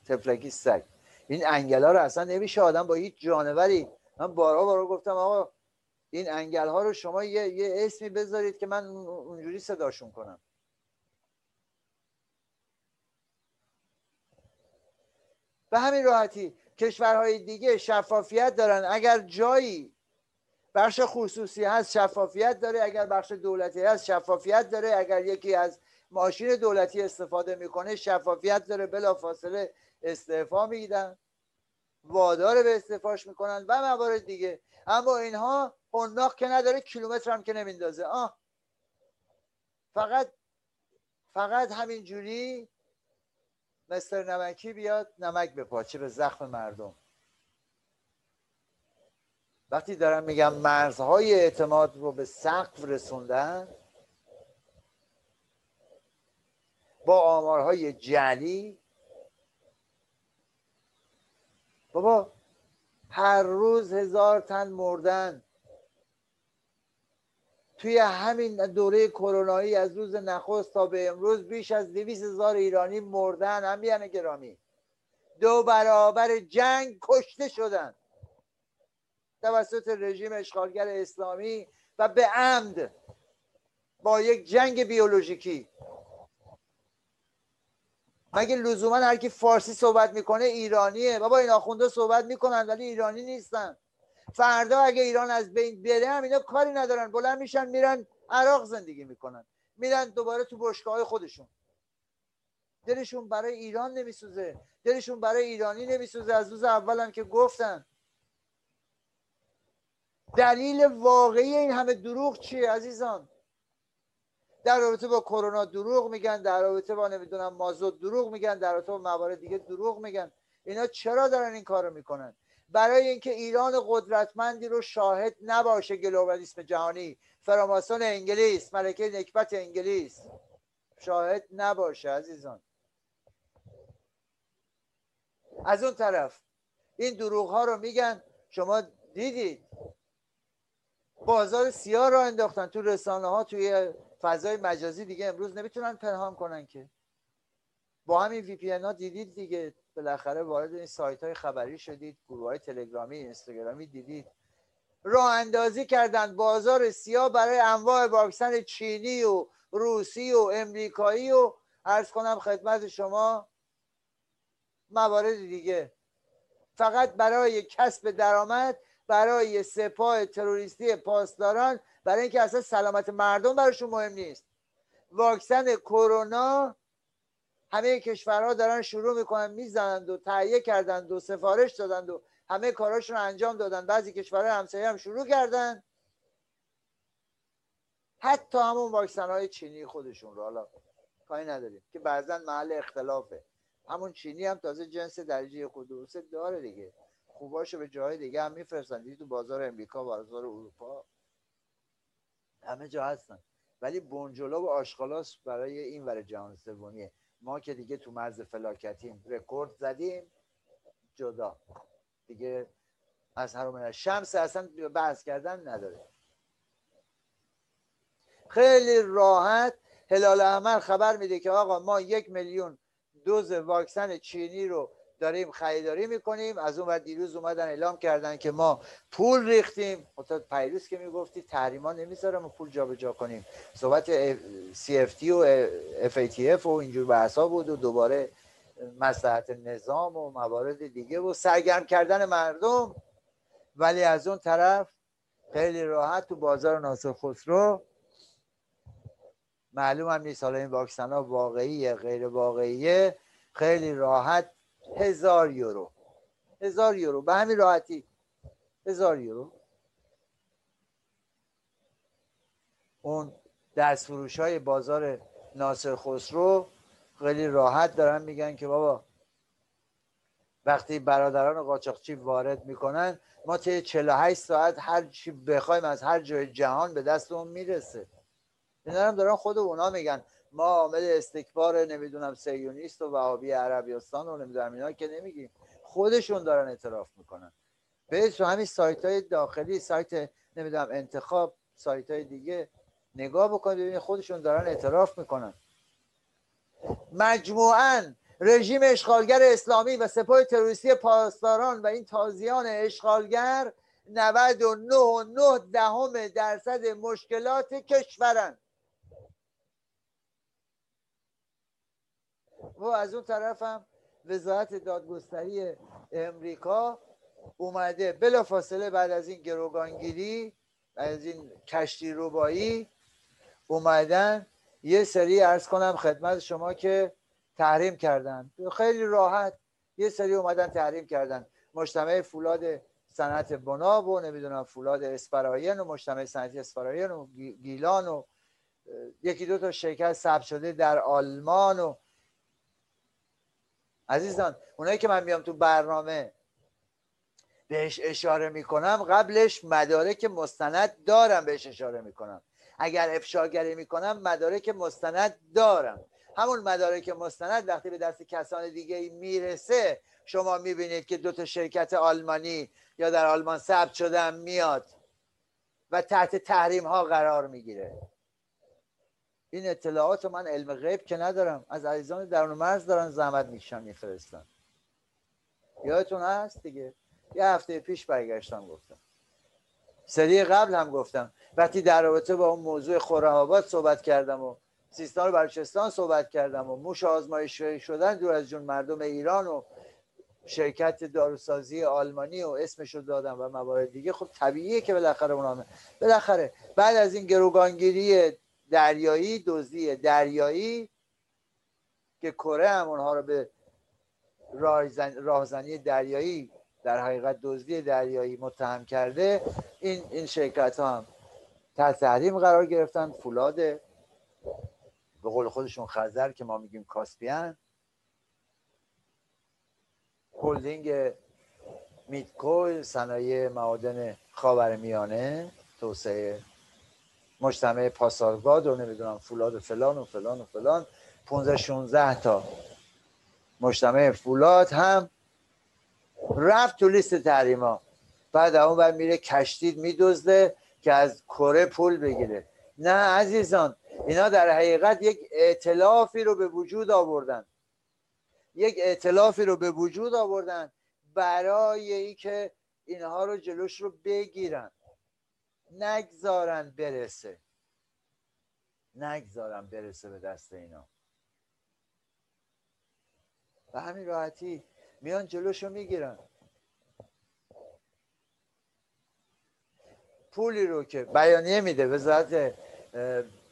تفلکی سگ. این انگل ها رو اصلا نمیشه آدم با هیچ جانوری. من بارها بارها گفتم آقا این انگل ها رو شما یه, یه اسمی بذارید که من اونجوری صداشون کنم. به همین راحتی کشورهای دیگه شفافیت دارن. اگر جایی بخش خصوصی هست شفافیت داره اگر بخش دولتی هست شفافیت داره اگر یکی از ماشین دولتی استفاده می‌کنه شفافیت داره بلا فاصله استعفا میدن وادار به استعفاش می‌کنن و موارد دیگه. اما اینها حناق که نداره کیلومتر هم که نمیندازه. آه. فقط فقط همین جوری مستر نمکی بیاد نمک بپاچه به زخم مردم. وقتی دارم میگم مرزهای اعتماد رو به سقف رسوندن با آمارهای جلی بابا هر روز هزار تن مردن. توی همین دوره کرونایی از روز نخست تا به امروز بیش از دویست هزار ایرانی مردن هم گرامی. دو برابر جنگ کشته شدن. توسط رژیم اشغالگر اسلامی و به عمد با یک جنگ بیولوژیکی. مگه لزوما هر کی فارسی صحبت می‌کنه ایرانیه؟ بابا این آخونده صحبت می‌کنن ولی ایرانی نیستن. فردا اگه ایران از بین بره هم اینا کاری ندارن. بلند میشن میرن عراق زندگی می‌کنن. میرن دوباره تو بشگاه خودشون. دلشون برای ایران نمیسوزه. دلشون برای ایرانی نمیسوزه. از روز اولم که گفتن دلیل واقعی این همه دروغ چیه عزیزان؟ در رابطه با کرونا دروغ میگن در رابطه با نمی‌دونم مازوت دروغ میگن در رابطه با موارد دیگه دروغ میگن. اینا چرا دارن این کارو می‌کنن؟ برای اینکه ایران قدرتمندی رو شاهد نباشه گلوبالیسم جهانی. فراماسون انگلیس ملکه نکبت انگلیس. شاهد نباشه عزیزان. از اون طرف این دروغ ها رو میگن. شما دیدید؟ بازار سیاه را انداختن تو رسانه ها توی فضای مجازی دیگه امروز نمی‌تونن پنهان کنن که. با همین وی پی ها دیدید دیگه بالاخره وارد این سایت های خبری شدید گروه های تلگرامی اینستاگرامی دیدید. راه اندازی کردن بازار سیاه برای انواع واکسن چینی و روسی و امریکایی و عرض کنم خدمت شما موارد دیگه. فقط برای کسب درآمد برای سپاه تروریستی پاسداران برای اینکه اصلا سلامت مردم براشون مهم نیست. واکسن کرونا همه کشورها دارن شروع می‌کنن می‌زنند و تهیه کردند و سفارش دادند و همه کاراشون رو انجام دادن بعضی کشورهای همسایه هم شروع کردن. حتی همون واکسن های چینی خودشون رو. حالا کاری نداریم که بعضا محل اختلافه. همون چینی هم تازه جنس درجه خود داره دیگه. خوباشو به جای دیگه هم میفرستن. تو بازار امریکا بازار اروپا؟ همه جا هستن. ولی بنجلو و آشغالاس برای این ور جهان سومیه. ما که دیگه تو مرز فلاکتیم. رکورد زدیم جدا. دیگه از هر شمس اصلا بحث کردن نداره. خیلی راحت هلال احمر خبر میده که آقا ما یک میلیون دوز واکسن چینی رو داریم خریداری می‌کنیم. از اون بعد دیروز اومدن اعلام کردن که ما پول ریختیم. خب پیروز که می‌گفتی تحریما نمی‌ذارم پول جابجا جا کنیم. صحبت CFT و FATF و اینجور بحثا بود و دوباره مسلحت نظام و موارد دیگه و سرگرم کردن مردم. ولی از اون طرف خیلی راحت تو بازار ناصر خسرو معلوم هم نیست حالا این واکسن ها واقعیه غیر واقعیه خیلی راحت هزار یورو. هزار یورو. به همین راحتی. هزار یورو. اون دست فروش های بازار ناصر خسرو خیلی راحت دارن میگن که بابا وقتی برادران قاچاقچی وارد می‌کنن ما طی 48 ساعت هر چی بخوایم از هر جای جهان به دست اون می‌رسه. اینا هم دارن خود اونا میگن. ما عامل استکبار نمی‌دونم سیونیست و وهابی عربیستان و نمی‌دونم اینا که نمیگیم خودشون دارن اعتراف می‌کنن. به تو همین سایت های داخلی سایت نمی‌دونم انتخاب سایت های دیگه نگاه بکنید ببینید خودشون دارن اعتراف می‌کنن. مجموعا رژیم اشغالگر اسلامی و سپاه تروریستی پاسداران و این تازیان اشغالگر 99 دهم درصد مشکلات کشورند و از اون طرف هم وزارت دادگستری امریکا اومده بلا فاصله بعد از این گروگانگیری بعد از این کشتی روبایی اومدن. یه سری ارز کنم خدمت شما که تحریم کردن. خیلی راحت یه سری اومدن تحریم کردن. مجتمع فولاد صنعت بنا و نمی‌دونم فولاد اسپراین و مجتمع صنعتی اسپراین و گیلان و یکی دو تا شرکت ثبت شده در آلمان و عزیزان اونایی که من میام تو برنامه بهش اشاره می‌کنم قبلش مدارک مستند دارم بهش اشاره می‌کنم. اگر افشاگری می‌کنم مدارک مستند دارم. همون مدارک مستند وقتی به دست کسان دیگه می‌رسه شما می‌بینید که دو تا شرکت آلمانی یا در آلمان ثبت شدن میاد و تحت تحریم ها قرار می‌گیره. این اطلاعات من علم غیب که ندارم. از عزیزان درون مرز دارن زحمت می‌کشن میفرستن. یادتون هست دیگه؟ یه هفته پیش برگشتم گفتم. سری قبل هم گفتم. وقتی در رابطه با اون موضوع خورم صحبت کردم و سیستان و بلوچستان صحبت کردم و موش آزمایشی شدن دور از جون مردم ایران و شرکت داروسازی آلمانی و اسمش رو دادم و موارد دیگه خب طبیعیه که بالاخره اونا بالاخره بعد از این گروگانگیری دریایی دزدی دریایی که کره هم اونها رو به راهزنی دریایی در حقیقت دزدی دریایی متهم کرده. این این شرکت ها هم تحت تحریم قرار گرفتن. فولاد به قول خودشون خزر که ما میگیم کاسپیان. هلدینگ میتکو صنایع معادن خاورمیانه توسعه مجتمع پاسارگاد و نمی‌دونم فولاد و فلان و فلان و فلان. 15 16 تا مجتمع فولاد هم رفت تو لیست تحریما. بعد اون بعد میره کشتید میدزده که از کره پول بگیره. نه عزیزان اینا در حقیقت یک اعتلافی رو به وجود آوردن. یک اعتلافی رو به وجود آوردن برای اینکه اینها رو جلوش رو بگیرن. نگذارن برسه. نگذارن برسه به دست اینا. و همین راحتی میان جلوشو می‌گیرن. پولی رو که بیانیه میده وزارت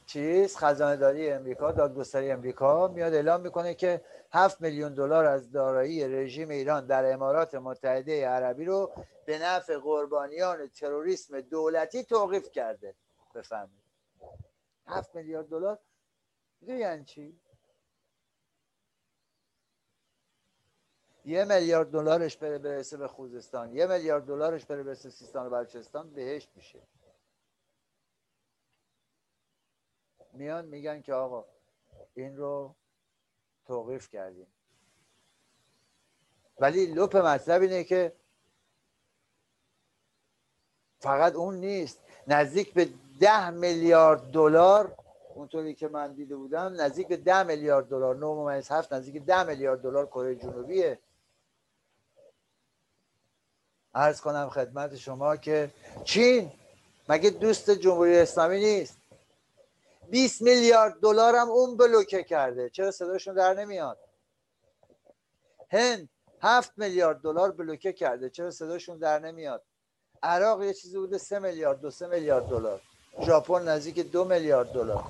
چیز خزانه داری امریکا دادگستری امریکا میاد اعلام می‌کنه که 7 میلیون دلار از دارایی رژیم ایران در امارات متحده عربی رو به نفع قربانیان تروریسم دولتی توقیف کرده. بفهمید 7 میلیارد دلار؟ یعنی چی؟ یه میلیارد دلارش بره برسه به خوزستان. یه میلیارد دلارش بره برسه سیستان و بلوچستان. بهشت میشه. میان میگن که آقا این رو توقیف کردیم. ولی لپ مطلب اینه که فقط اون نیست. نزدیک به ده میلیارد دلار اونطوری که من دیده بودم نزدیک به ده میلیارد دلار نه ممیز هفت نزدیک ده میلیارد دلار کره جنوبیه. ارز کنم خدمت شما که چین مگه دوست جمهوری اسلامی نیست؟ 20 میلیارد دلار هم اون بلوکه کرده. چرا صداشون در نمیاد؟ هند 7 میلیارد دلار بلوکه کرده. چرا صداشون در نمیاد؟ عراق یه چیزی بوده 3 میلیارد دو 3 میلیارد دلار. ژاپن نزدیک دو میلیارد دلار.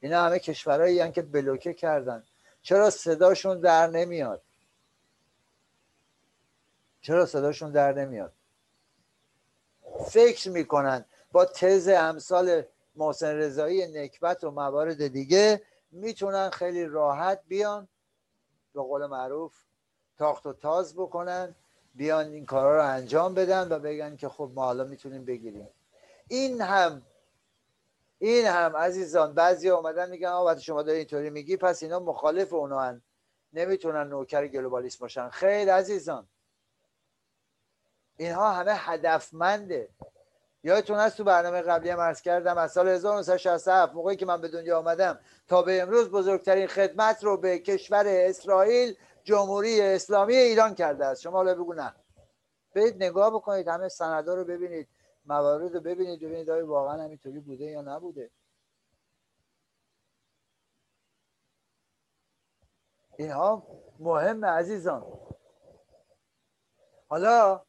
اینا همه کشورهایی که بلوکه کردن. چرا صداشون در نمیاد؟ چرا صداشون در نمیاد؟ فکر می‌کنن. با تز امثال محسن رضایی نکبت و موارد دیگه می‌تونن خیلی راحت بیان به قول معروف تاخت و تاز بکنن بیان این کارا رو انجام بدن و بگن که خب ما حالا می‌تونیم بگیریم. این هم این هم عزیزان بعضی اومدن میگن آقا شما داری اینطوری میگی پس اینا مخالف اونا هن. نمی‌تونن نوکر گلوبالیسم باشن. خیر عزیزان. اینها همه هدفمنده. یادتون هست تو برنامه قبلی هم عرض کردم از سال 1967 موقعی که من به دنیا آمدم تا به امروز بزرگترین خدمت رو به کشور اسرائیل جمهوری اسلامی ایران کرده است. شما حالا بگو نه. برید نگاه بکنید همه سندا رو ببینید موارد رو ببینید ببینید آیا واقعا همینطوری بوده یا نبوده. اینها مهم عزیزان. حالا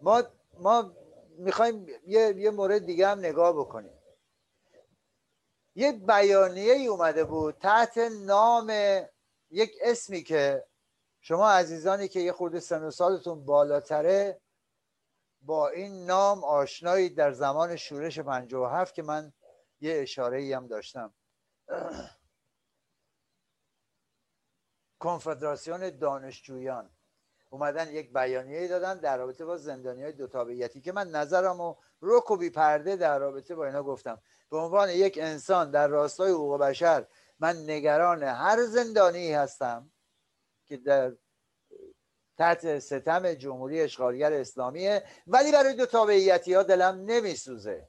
ما ما می‌خوایم یه،, یه مورد دیگه هم نگاه بکنیم. یه بیانیه ای اومده بود تحت نام یک اسمی که شما عزیزانی که یه خورده سن و سالتون بالاتره با این نام آشنایی در زمان شورش 57 که من یه اشاره ای هم داشتم. کنفدراسیون دانشجویان. اومدن یک بیانیه دادن در رابطه با زندانی های دو تابعیتی که من نظرم و رکوبی پرده در رابطه با اینا گفتم. به عنوان یک انسان در راستای حقوق بشر من نگران هر زندانی هستم که در تحت ستم جمهوری اشغالگر اسلامیه ولی برای دو تابعیتی ها دلم نمیسوزه.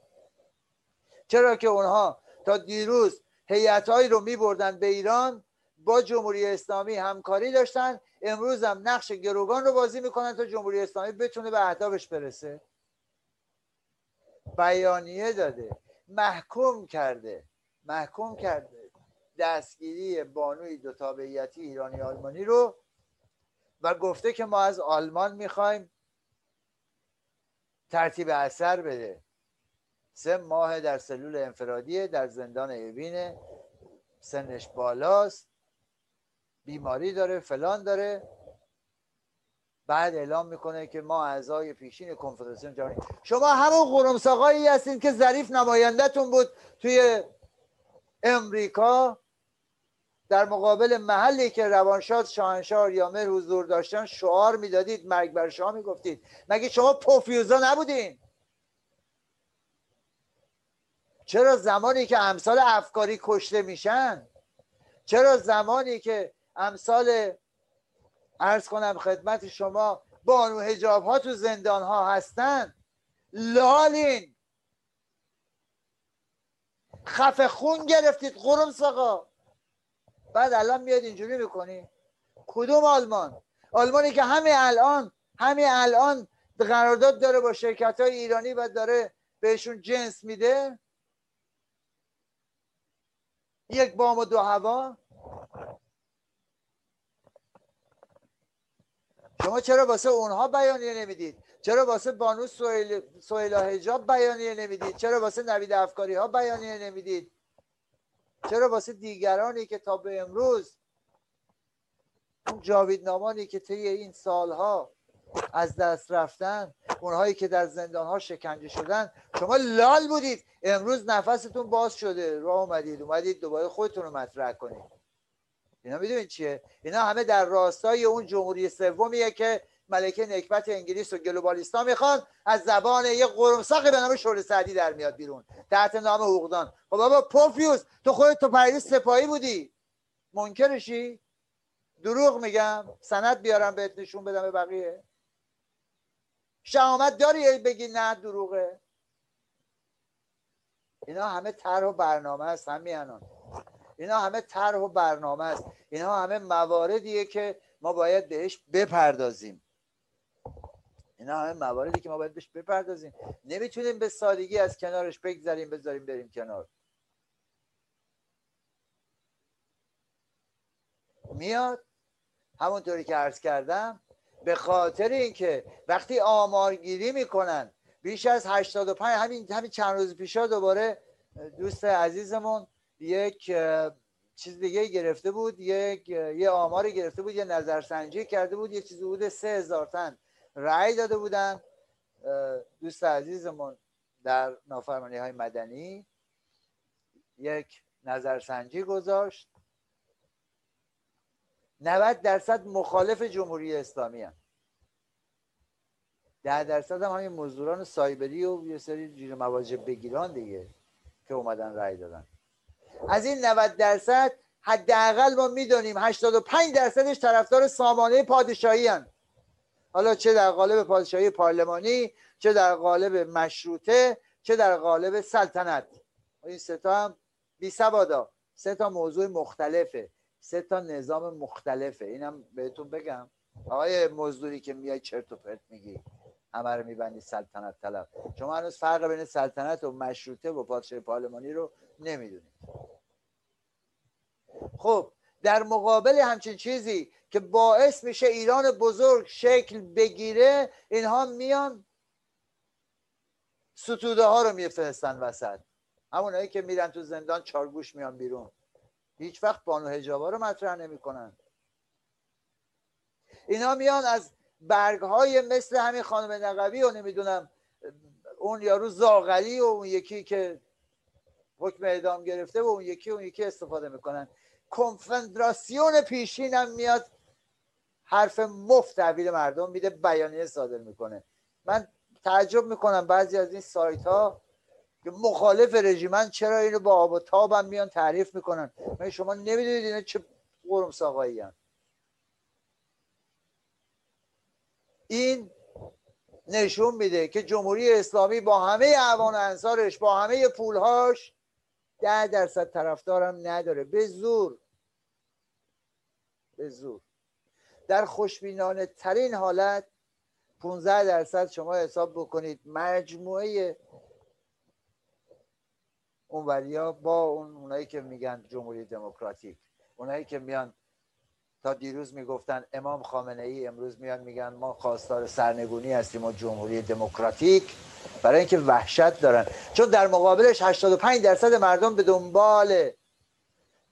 چرا که اونها تا دیروز هیئتهایی رو میبردن به ایران با جمهوری اسلامی همکاری داشتن امروز هم نقش گروگان رو بازی می‌کنن تا جمهوری اسلامی بتونه به اهدافش برسه. بیانیه داده محکوم کرده محکوم کرده دستگیری بانوی دو تابعیتی ایرانی آلمانی رو و گفته که ما از آلمان می‌خوایم ترتیب اثر بده. سه ماه در سلول انفرادی در زندان اوینه سنش بالاست. بیماری داره فلان داره. بعد اعلام می‌کنه که ما اعضای پیشین کنفدراسیون جهانی شما همون قرمساقایی هستین که ظریف نمایندهتون بود توی امریکا. در مقابل محلی که روانشاد شاهنشاه یامر حضور داشتن شعار می‌دادید مرگ بر شما می‌گفتید. مگه شما پوفیوزا نبودین؟ چرا زمانی که امثال افکاری کشته میشن چرا زمانی که امثال ارز کنم خدمت شما بانو هجاب ها تو زندان ها هستن. لالین. خفه خون گرفتید قرم سقا بعد الان میاد اینجوری می‌کنی. کدوم آلمان؟ آلمانی که همه الان همه الان قرارداد داره با شرکت های ایرانی و داره بهشون جنس میده. یک بام و دو هوا. شما چرا واسه اونها بیانیه نمی‌دید؟ چرا واسه بانو سویلا حجاب بیانیه نمی‌دید؟ چرا واسه نوید افکاری ها بیانیه نمی‌دید؟ چرا واسه دیگرانی که تا به امروز اون جاوید نامانی که طی این سالها از دست رفتن اونهایی که در زندان ها شکنجه شدن شما لال بودید. امروز نفستون باز شده. راه اومدید. اومدید دوباره خودتون رو مطرح کنید. اینا می‌دونید چیه؟ اینا همه در راستای اون جمهوری سومیه که ملکه نکبت انگلیس و گلوبالیستا می‌خوان از زبان یه قرمساقی به نام شور سعدی در میاد بیرون تحت نام حقوقدان. خب بابا پفیوز تو خودت تو پریس سپاهی بودی. منکرشی دروغ میگم. سند بیارم بهت نشون بدم به بقیه. شهامت داری بگی نه دروغه. اینا همه طرح و برنامه است همیانان اینا همه طرح و برنامه است. اینا همه مواردیه که ما باید بهش بپردازیم. اینا همه مواردی که ما باید بهش بپردازیم. نمی‌تونیم به سادگی از کنارش بگذاریم بذاریم بریم کنار. میاد. همونطوری که عرض کردم به خاطر اینکه وقتی آمارگیری می‌کنن بیش از 85 همین همین چند روز پیشا دوباره دوست عزیزمون یک چیز دیگه گرفته بود یک یه آماری گرفته بود یه نظرسنجی کرده بود یه چیزی بوده سه هزار تن رأی داده بودن. دوست عزیزمون در نافرمانی های مدنی یک نظرسنجی گذاشت. 90 درصد مخالف جمهوری اسلامی هم. ده درصد هم همین مزدوران سایبری و یه سری جیر مواجب بگیران دیگه که اومدن رأی دادن. از این 90 درصد حداقل ما می‌دونیم 85 درصدش طرفدار سامانه پادشاهی هن. حالا چه در قالب پادشاهی پارلمانی چه در قالب مشروطه چه در قالب سلطنت. این سه تا هم بی سوادا. سه تا موضوع مختلفه. سه تا نظام مختلفه. اینم بهتون بگم. آقای مزدوری که میای چرت و پرت میگی. همه رو میبندی سلطنت طلب. شما هنوز فرق بین سلطنت و مشروطه و پادشاهی پارلمانی رو نمی‌دونید. خب در مقابل همچین چیزی که باعث میشه ایران بزرگ شکل بگیره اینها میان ستوده ها رو میفرستن وسط. همونایی که میرن تو زندان چارگوش میان بیرون. هیچ وقت بانو هجابا رو مطرح نمی‌کنن. اینا میان از برگ های مثل همین خانم نقوی و نمی‌دونم اون یارو زاغلی و اون یکی که حکم اعدام گرفته و اون یکی اون یکی استفاده می‌کنن. کنفدراسیون پیشین هم میاد حرف مفت تحویل مردم میده بیانیه صادر می‌کنه. من تعجب می‌کنم بعضی از این سایت ها که مخالف رژیمن چرا اینو با آب و تاب میان تعریف می‌کنن؟ من شما نمی‌دونید اینا چه قرم ساقایی. این نشون میده که جمهوری اسلامی با همه اعوان انصارش با همه پولهاش ده درصد طرفدارم نداره. به زور. به زور. در خوشبینانه ترین حالت 15 درصد شما حساب بکنید. مجموعه اونوریا با اون اونایی که میگن جمهوری دموکراتیک اونایی که میان تا دیروز می‌گفتن امام خامنه ای امروز میان میگن ما خواستار سرنگونی هستیم و جمهوری دموکراتیک برای اینکه وحشت دارن. چون در مقابلش 85 درصد مردم به دنبال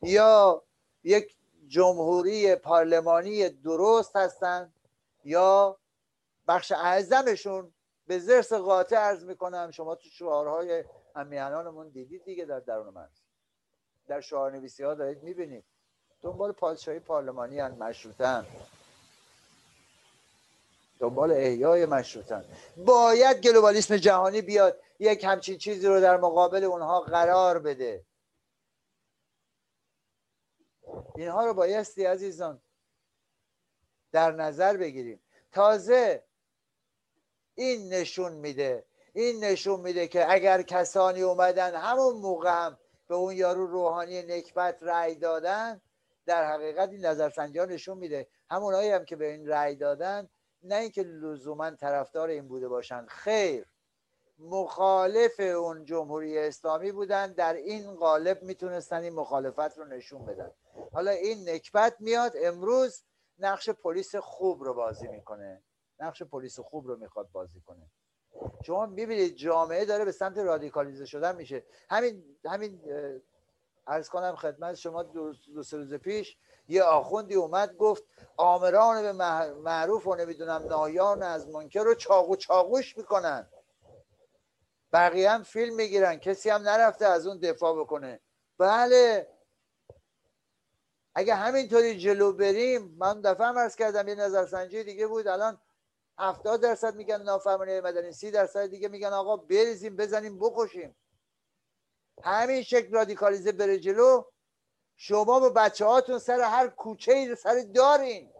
یا یک جمهوری پارلمانی درست هستن یا بخش اعظمشون به زرس قاطع عرض می‌کنم. شما تو شعارهای همیهنانمون دیدید دیگه در درون من. در شعار نویسی ها دارید می‌بینید. دنبال پادشاهی پارلمانی هن مشروطن دنبال احیای مشروطن باید گلوبالیسم جهانی بیاد یک همچین چیزی رو در مقابل اونها قرار بده. اینها رو بایستی عزیزان در نظر بگیریم. تازه این نشون میده این نشون میده که اگر کسانی اومدن همون موقع هم به اون یارو روحانی نکبت رأی دادن در حقیقت این نظرسنجی نشون میده. همونایی هم که به این رأی دادن نه اینکه لزوما طرفدار این بوده باشن. خیر. مخالف اون جمهوری اسلامی بودن. در این قالب می‌تونستن این مخالفت رو نشون بدن. حالا این نکبت میاد. امروز نقش پلیس خوب رو بازی می‌کنه. نقش پلیس خوب رو می‌خواد بازی کنه. شما می‌بینید جامعه داره به سمت رادیکالیزه شدن میشه. همین همین ارز کنم خدمت شما دو, سه روز پیش یه آخوندی اومد گفت آمران به معروف و نمی‌دونم نایان از منکر رو چاقو چاقوش می‌کنن. بقیه هم فیلم می‌گیرن. کسی هم نرفته از اون دفاع بکنه. بله. اگه همینطوری جلو بریم من دفعه هم ارز کردم یه نظرسنجی دیگه بود. الان هفتاد درصد میگن نافرمانی مدنی سی درصد دیگه میگن آقا بریزیم بزنیم بکشیم. همین شکل رادیکالیزه بره جلو شما با بچه هاتون سر هر کوچه ای سر دارین.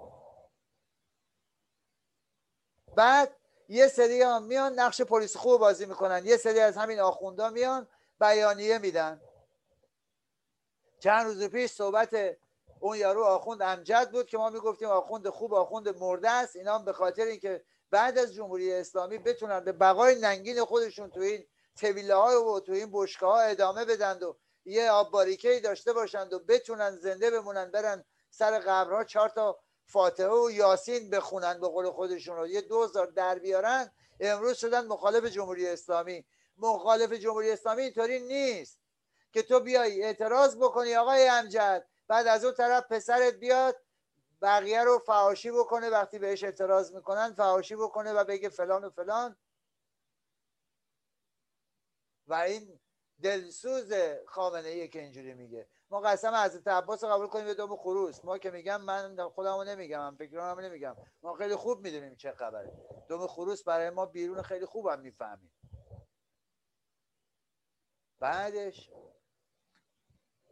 بعد یه سری هم میان نقش پلیس خوب بازی می‌کنن. یه سری از همین آخوندا میان بیانیه میدن. چند روز پیش صحبت اون یارو آخوند امجد بود که ما می‌گفتیم آخوند خوب آخوند مرده است. اینا هم به خاطر اینکه بعد از جمهوری اسلامی بتونن به بقای ننگین خودشون تو این طویله های و تو این بشکه ادامه بدند و یه آب باریکه داشته باشند و بتونن زنده بمونن برن سر قبرها. چهار تا فاتحه و یاسین بخونن به قول خودشون رو. یه دوزار در بیارن. امروز شدن مخالف جمهوری اسلامی. مخالف جمهوری اسلامی اینطوری نیست که تو بیای اعتراض بکنی آقای امجد. بعد از اون طرف پسرت بیاد بقیه رو فعاشی بکنه. وقتی بهش اعتراض می‌کنن فعاشی بکنه و بگه فلان و فلان. و این دلسوز خامنه ای که اینجوری میگه. ما قسم حضرت عباس قبول کنیم به دوم خروس. ما که میگم من خودمو نمیگم من فکرام نمیگم. ما خیلی خوب می‌دونیم چه خبره. دوم خروس برای ما بیرون خیلی خوبم می‌فهمیم. بعدش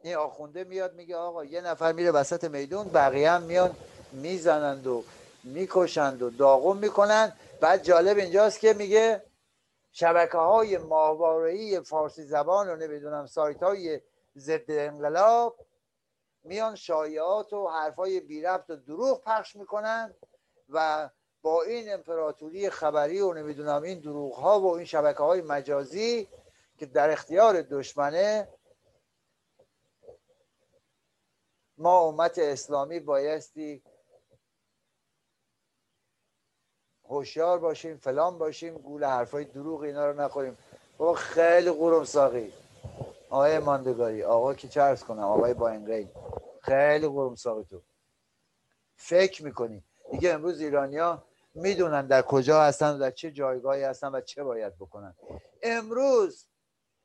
این آخونده میاد میگه آقا یه نفر میره وسط میدون بقیه هم میان می‌زنند و می‌کشند و داغون می‌کنن بعد جالب اینجاست که میگه شبکه های ماهوارهی فارسی زبان و نمی‌دونم سایت های ضد انقلاب میان شایعات و حرفای بی ربط و دروغ پخش می‌کنن و با این امپراتوری خبری و نمی‌دونم این دروغ ها و این شبکه های مجازی که در اختیار دشمنه ما امت اسلامی بایستی هوشیار باشیم فلان باشیم گول حرفای دروغ اینا رو نخوریم. با خیلی قروم ساقی. آقای ماندگاری آقا که چرس کنم؟ آقای باینگری خیلی قروم ساقی تو. فکر می‌کنی؟ دیگه امروز ایرانیا می‌دونن در کجا هستن و در چه جایگاهی هستن و چه باید بکنن. امروز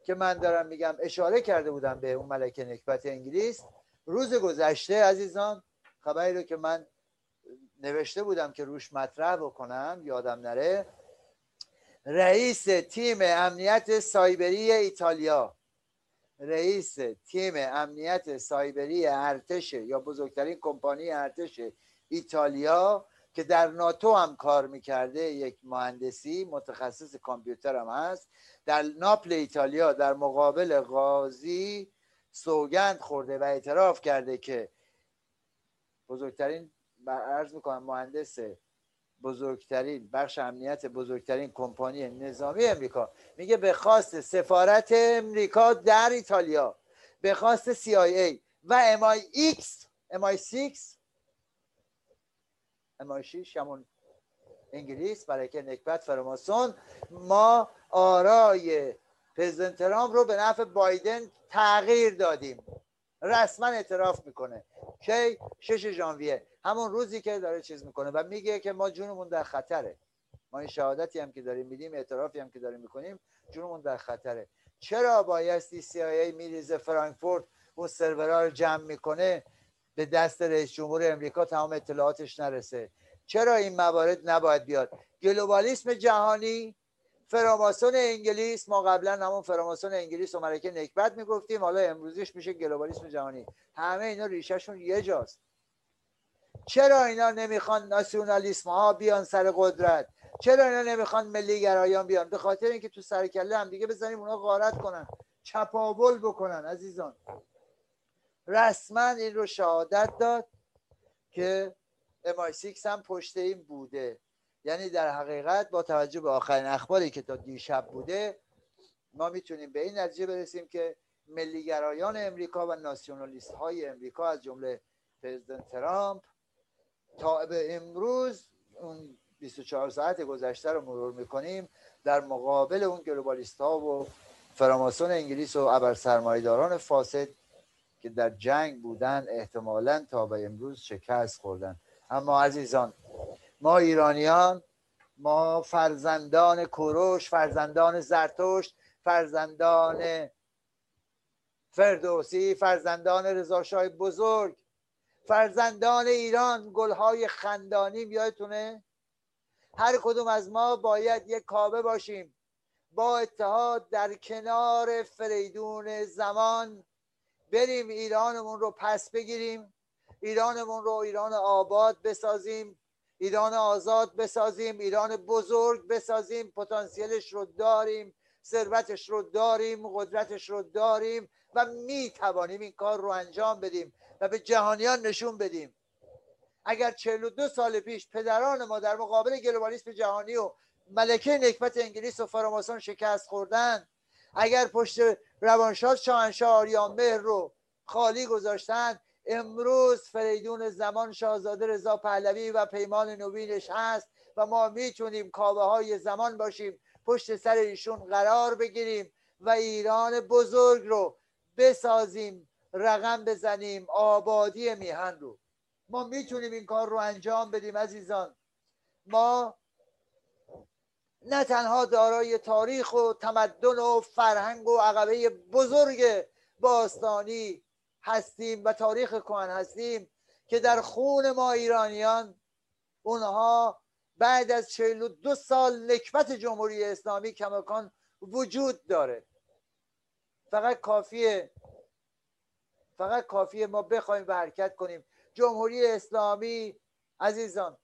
که من دارم میگم اشاره کرده بودم به اون ملکه نکبت انگلیس. روز گذشته عزیزان خبری رو که من نوشته بودم که روش مطرح بکنم یادم نره. رئیس تیم امنیت سایبری ایتالیا. رئیس تیم امنیت سایبری ارتش یا بزرگترین کمپانی ارتش ایتالیا که در ناتو هم کار می‌کرده یک مهندسی متخصص کامپیوتر هم هست. در ناپل ایتالیا در مقابل قاضی سوگند خورده و اعتراف کرده که بزرگترین عرض می‌کنم مهندس بزرگترین بخش امنیت بزرگترین کمپانی نظامی امریکا. میگه به خواست سفارت امریکا در ایتالیا به خواست CIA و MI6 MI6 MI6 همون انگلیس برای که نکبت فراماسون ما آرای پرزیدنت ترامپ رو به نفع بایدن تغییر دادیم. رسما اعتراف می‌کنه. کی 6 ژانویه. همون روزی که داره چیز می‌کنه و میگه که ما جونمون در خطره. ما این شهادتی هم که داریم میدیم اعترافی هم که داریم می‌کنیم جونمون در خطره. چرا بایستی CIA میریزه فرانکفورت؟ اون سرورها رو جمع می‌کنه. به دست رئیس جمهور امریکا تمام اطلاعاتش نرسه. چرا این موارد نباید بیاد؟ گلوبالیسم جهانی فراماسون انگلیس ما قبلا همون فراماسون انگلیس و ملکه نکبت می‌گفتیم. حالا امروزیش میشه گلوبالیسم جهانی. همه اینا ریشهشون یه جاست. چرا اینا نمی‌خوان ناسیونالیسم ها بیان سر قدرت؟ چرا اینا نمی‌خوان ملی گرایان بیان؟ به خاطر اینکه تو سر کله هم دیگه بزنیم اونا غارت کنن. چپاول بکنن عزیزان. رسما این رو شهادت داد که MI6 هم پشت این بوده. یعنی در حقیقت با توجه به آخرین اخباری که تا دیشب بوده ما می‌تونیم به این نتیجه برسیم که ملیگرایان امریکا و ناسیونالیست های امریکا از جمله پرزیدنت ترامپ تا به امروز اون 24 ساعت گذشته رو مرور می‌کنیم در مقابل اون گلوبالیست ها و فراماسون انگلیس و ابر سرمایداران فاسد که در جنگ بودن احتمالا تا به امروز شکست خوردن. اما عزیزان ما ایرانیان ما فرزندان کوروش فرزندان زرتشت فرزندان فردوسی فرزندان رضاشاه بزرگ فرزندان ایران گلهای خندانیم یادتونه؟ هر کدوم از ما باید یک کابه باشیم. با اتحاد در کنار فریدون زمان بریم ایرانمون رو پس بگیریم ایرانمون رو ایران آباد بسازیم. ایران آزاد بسازیم ایران بزرگ بسازیم پتانسیلش رو داریم ثروتش رو داریم قدرتش رو داریم و می توانیم این کار رو انجام بدیم و به جهانیان نشون بدیم. اگر 42 سال پیش پدران ما در مقابل گلوبالیسم جهانی و ملکه نکبت انگلیس و فراماسون شکست خوردن اگر پشت روانشاد شاهنشاه آریان مهر رو خالی گذاشتن امروز فریدون زمان شاهزاده رضا پهلوی و پیمان نوینش هست و ما می‌تونیم کابه های زمان باشیم. پشت سر ایشون قرار بگیریم و ایران بزرگ رو بسازیم رقم بزنیم آبادی میهن رو. ما می‌تونیم این کار رو انجام بدیم عزیزان. ما نه تنها دارای تاریخ و تمدن و فرهنگ و عقبه بزرگ باستانی هستیم و تاریخ کهن هستیم که در خون ما ایرانیان اونها بعد از 42 سال نکبت جمهوری اسلامی کماکان وجود داره. فقط کافیه فقط کافیه ما بخوایم و حرکت کنیم. جمهوری اسلامی عزیزان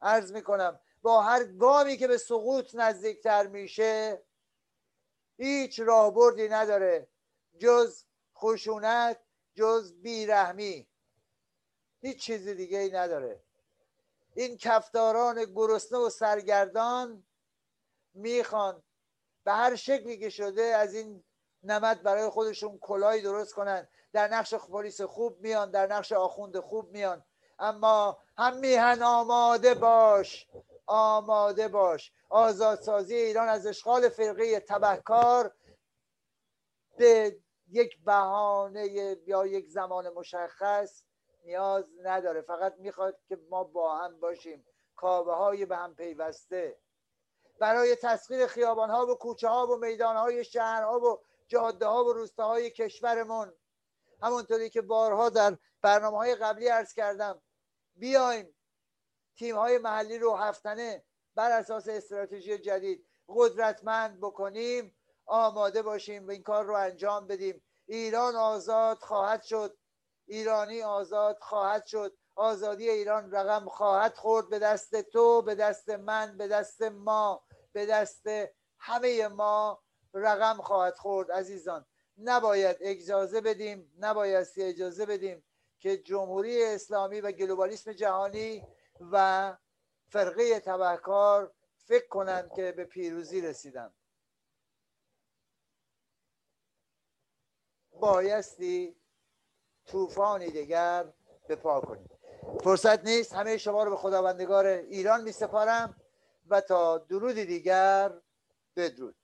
عرض می‌کنم با هر گامی که به سقوط نزدیکتر میشه هیچ راهبردی نداره جز خشونت جز بیرحمی. هیچ چیز دیگه ای نداره. این کفتاران گرسنه و سرگردان می‌خوان به هر شکلی که شده از این نمد برای خودشون کلایی درست کنن. در نقش پلیس خوب میان در نقش آخوند خوب میان. اما هم میهن آماده باش آماده باش. آزادسازی ایران از اشغال فرقه تبهکار به یک بهانه یا یک زمان مشخص نیاز نداره. فقط می‌خواد که ما با هم باشیم. کابه های به هم پیوسته. برای تسخیر خیابان ها و کوچه ها و میدان های شهرها و جاده ها و روستاهای کشورمون. همونطوری که بارها در برنامه های قبلی عرض کردم بیایم تیم های محلی رو هفتنه بر اساس استراتژی جدید قدرتمند بکنیم. آماده باشیم و این کار رو انجام بدیم. ایران آزاد خواهد شد. ایرانی آزاد خواهد شد. آزادی ایران رقم خواهد خورد. به دست تو به دست من به دست ما به دست همه ما رقم خواهد خورد عزیزان. نباید اجازه بدیم نباید اجازه بدیم که جمهوری اسلامی و گلوبالیسم جهانی و فرقه تبهکار فکر کنند که به پیروزی رسیدن بایستی طوفانی دیگر به پا کنیم فرصت نیست همه شما رو به خداوندگار ایران می سپارم و تا درودی دیگر بدرود.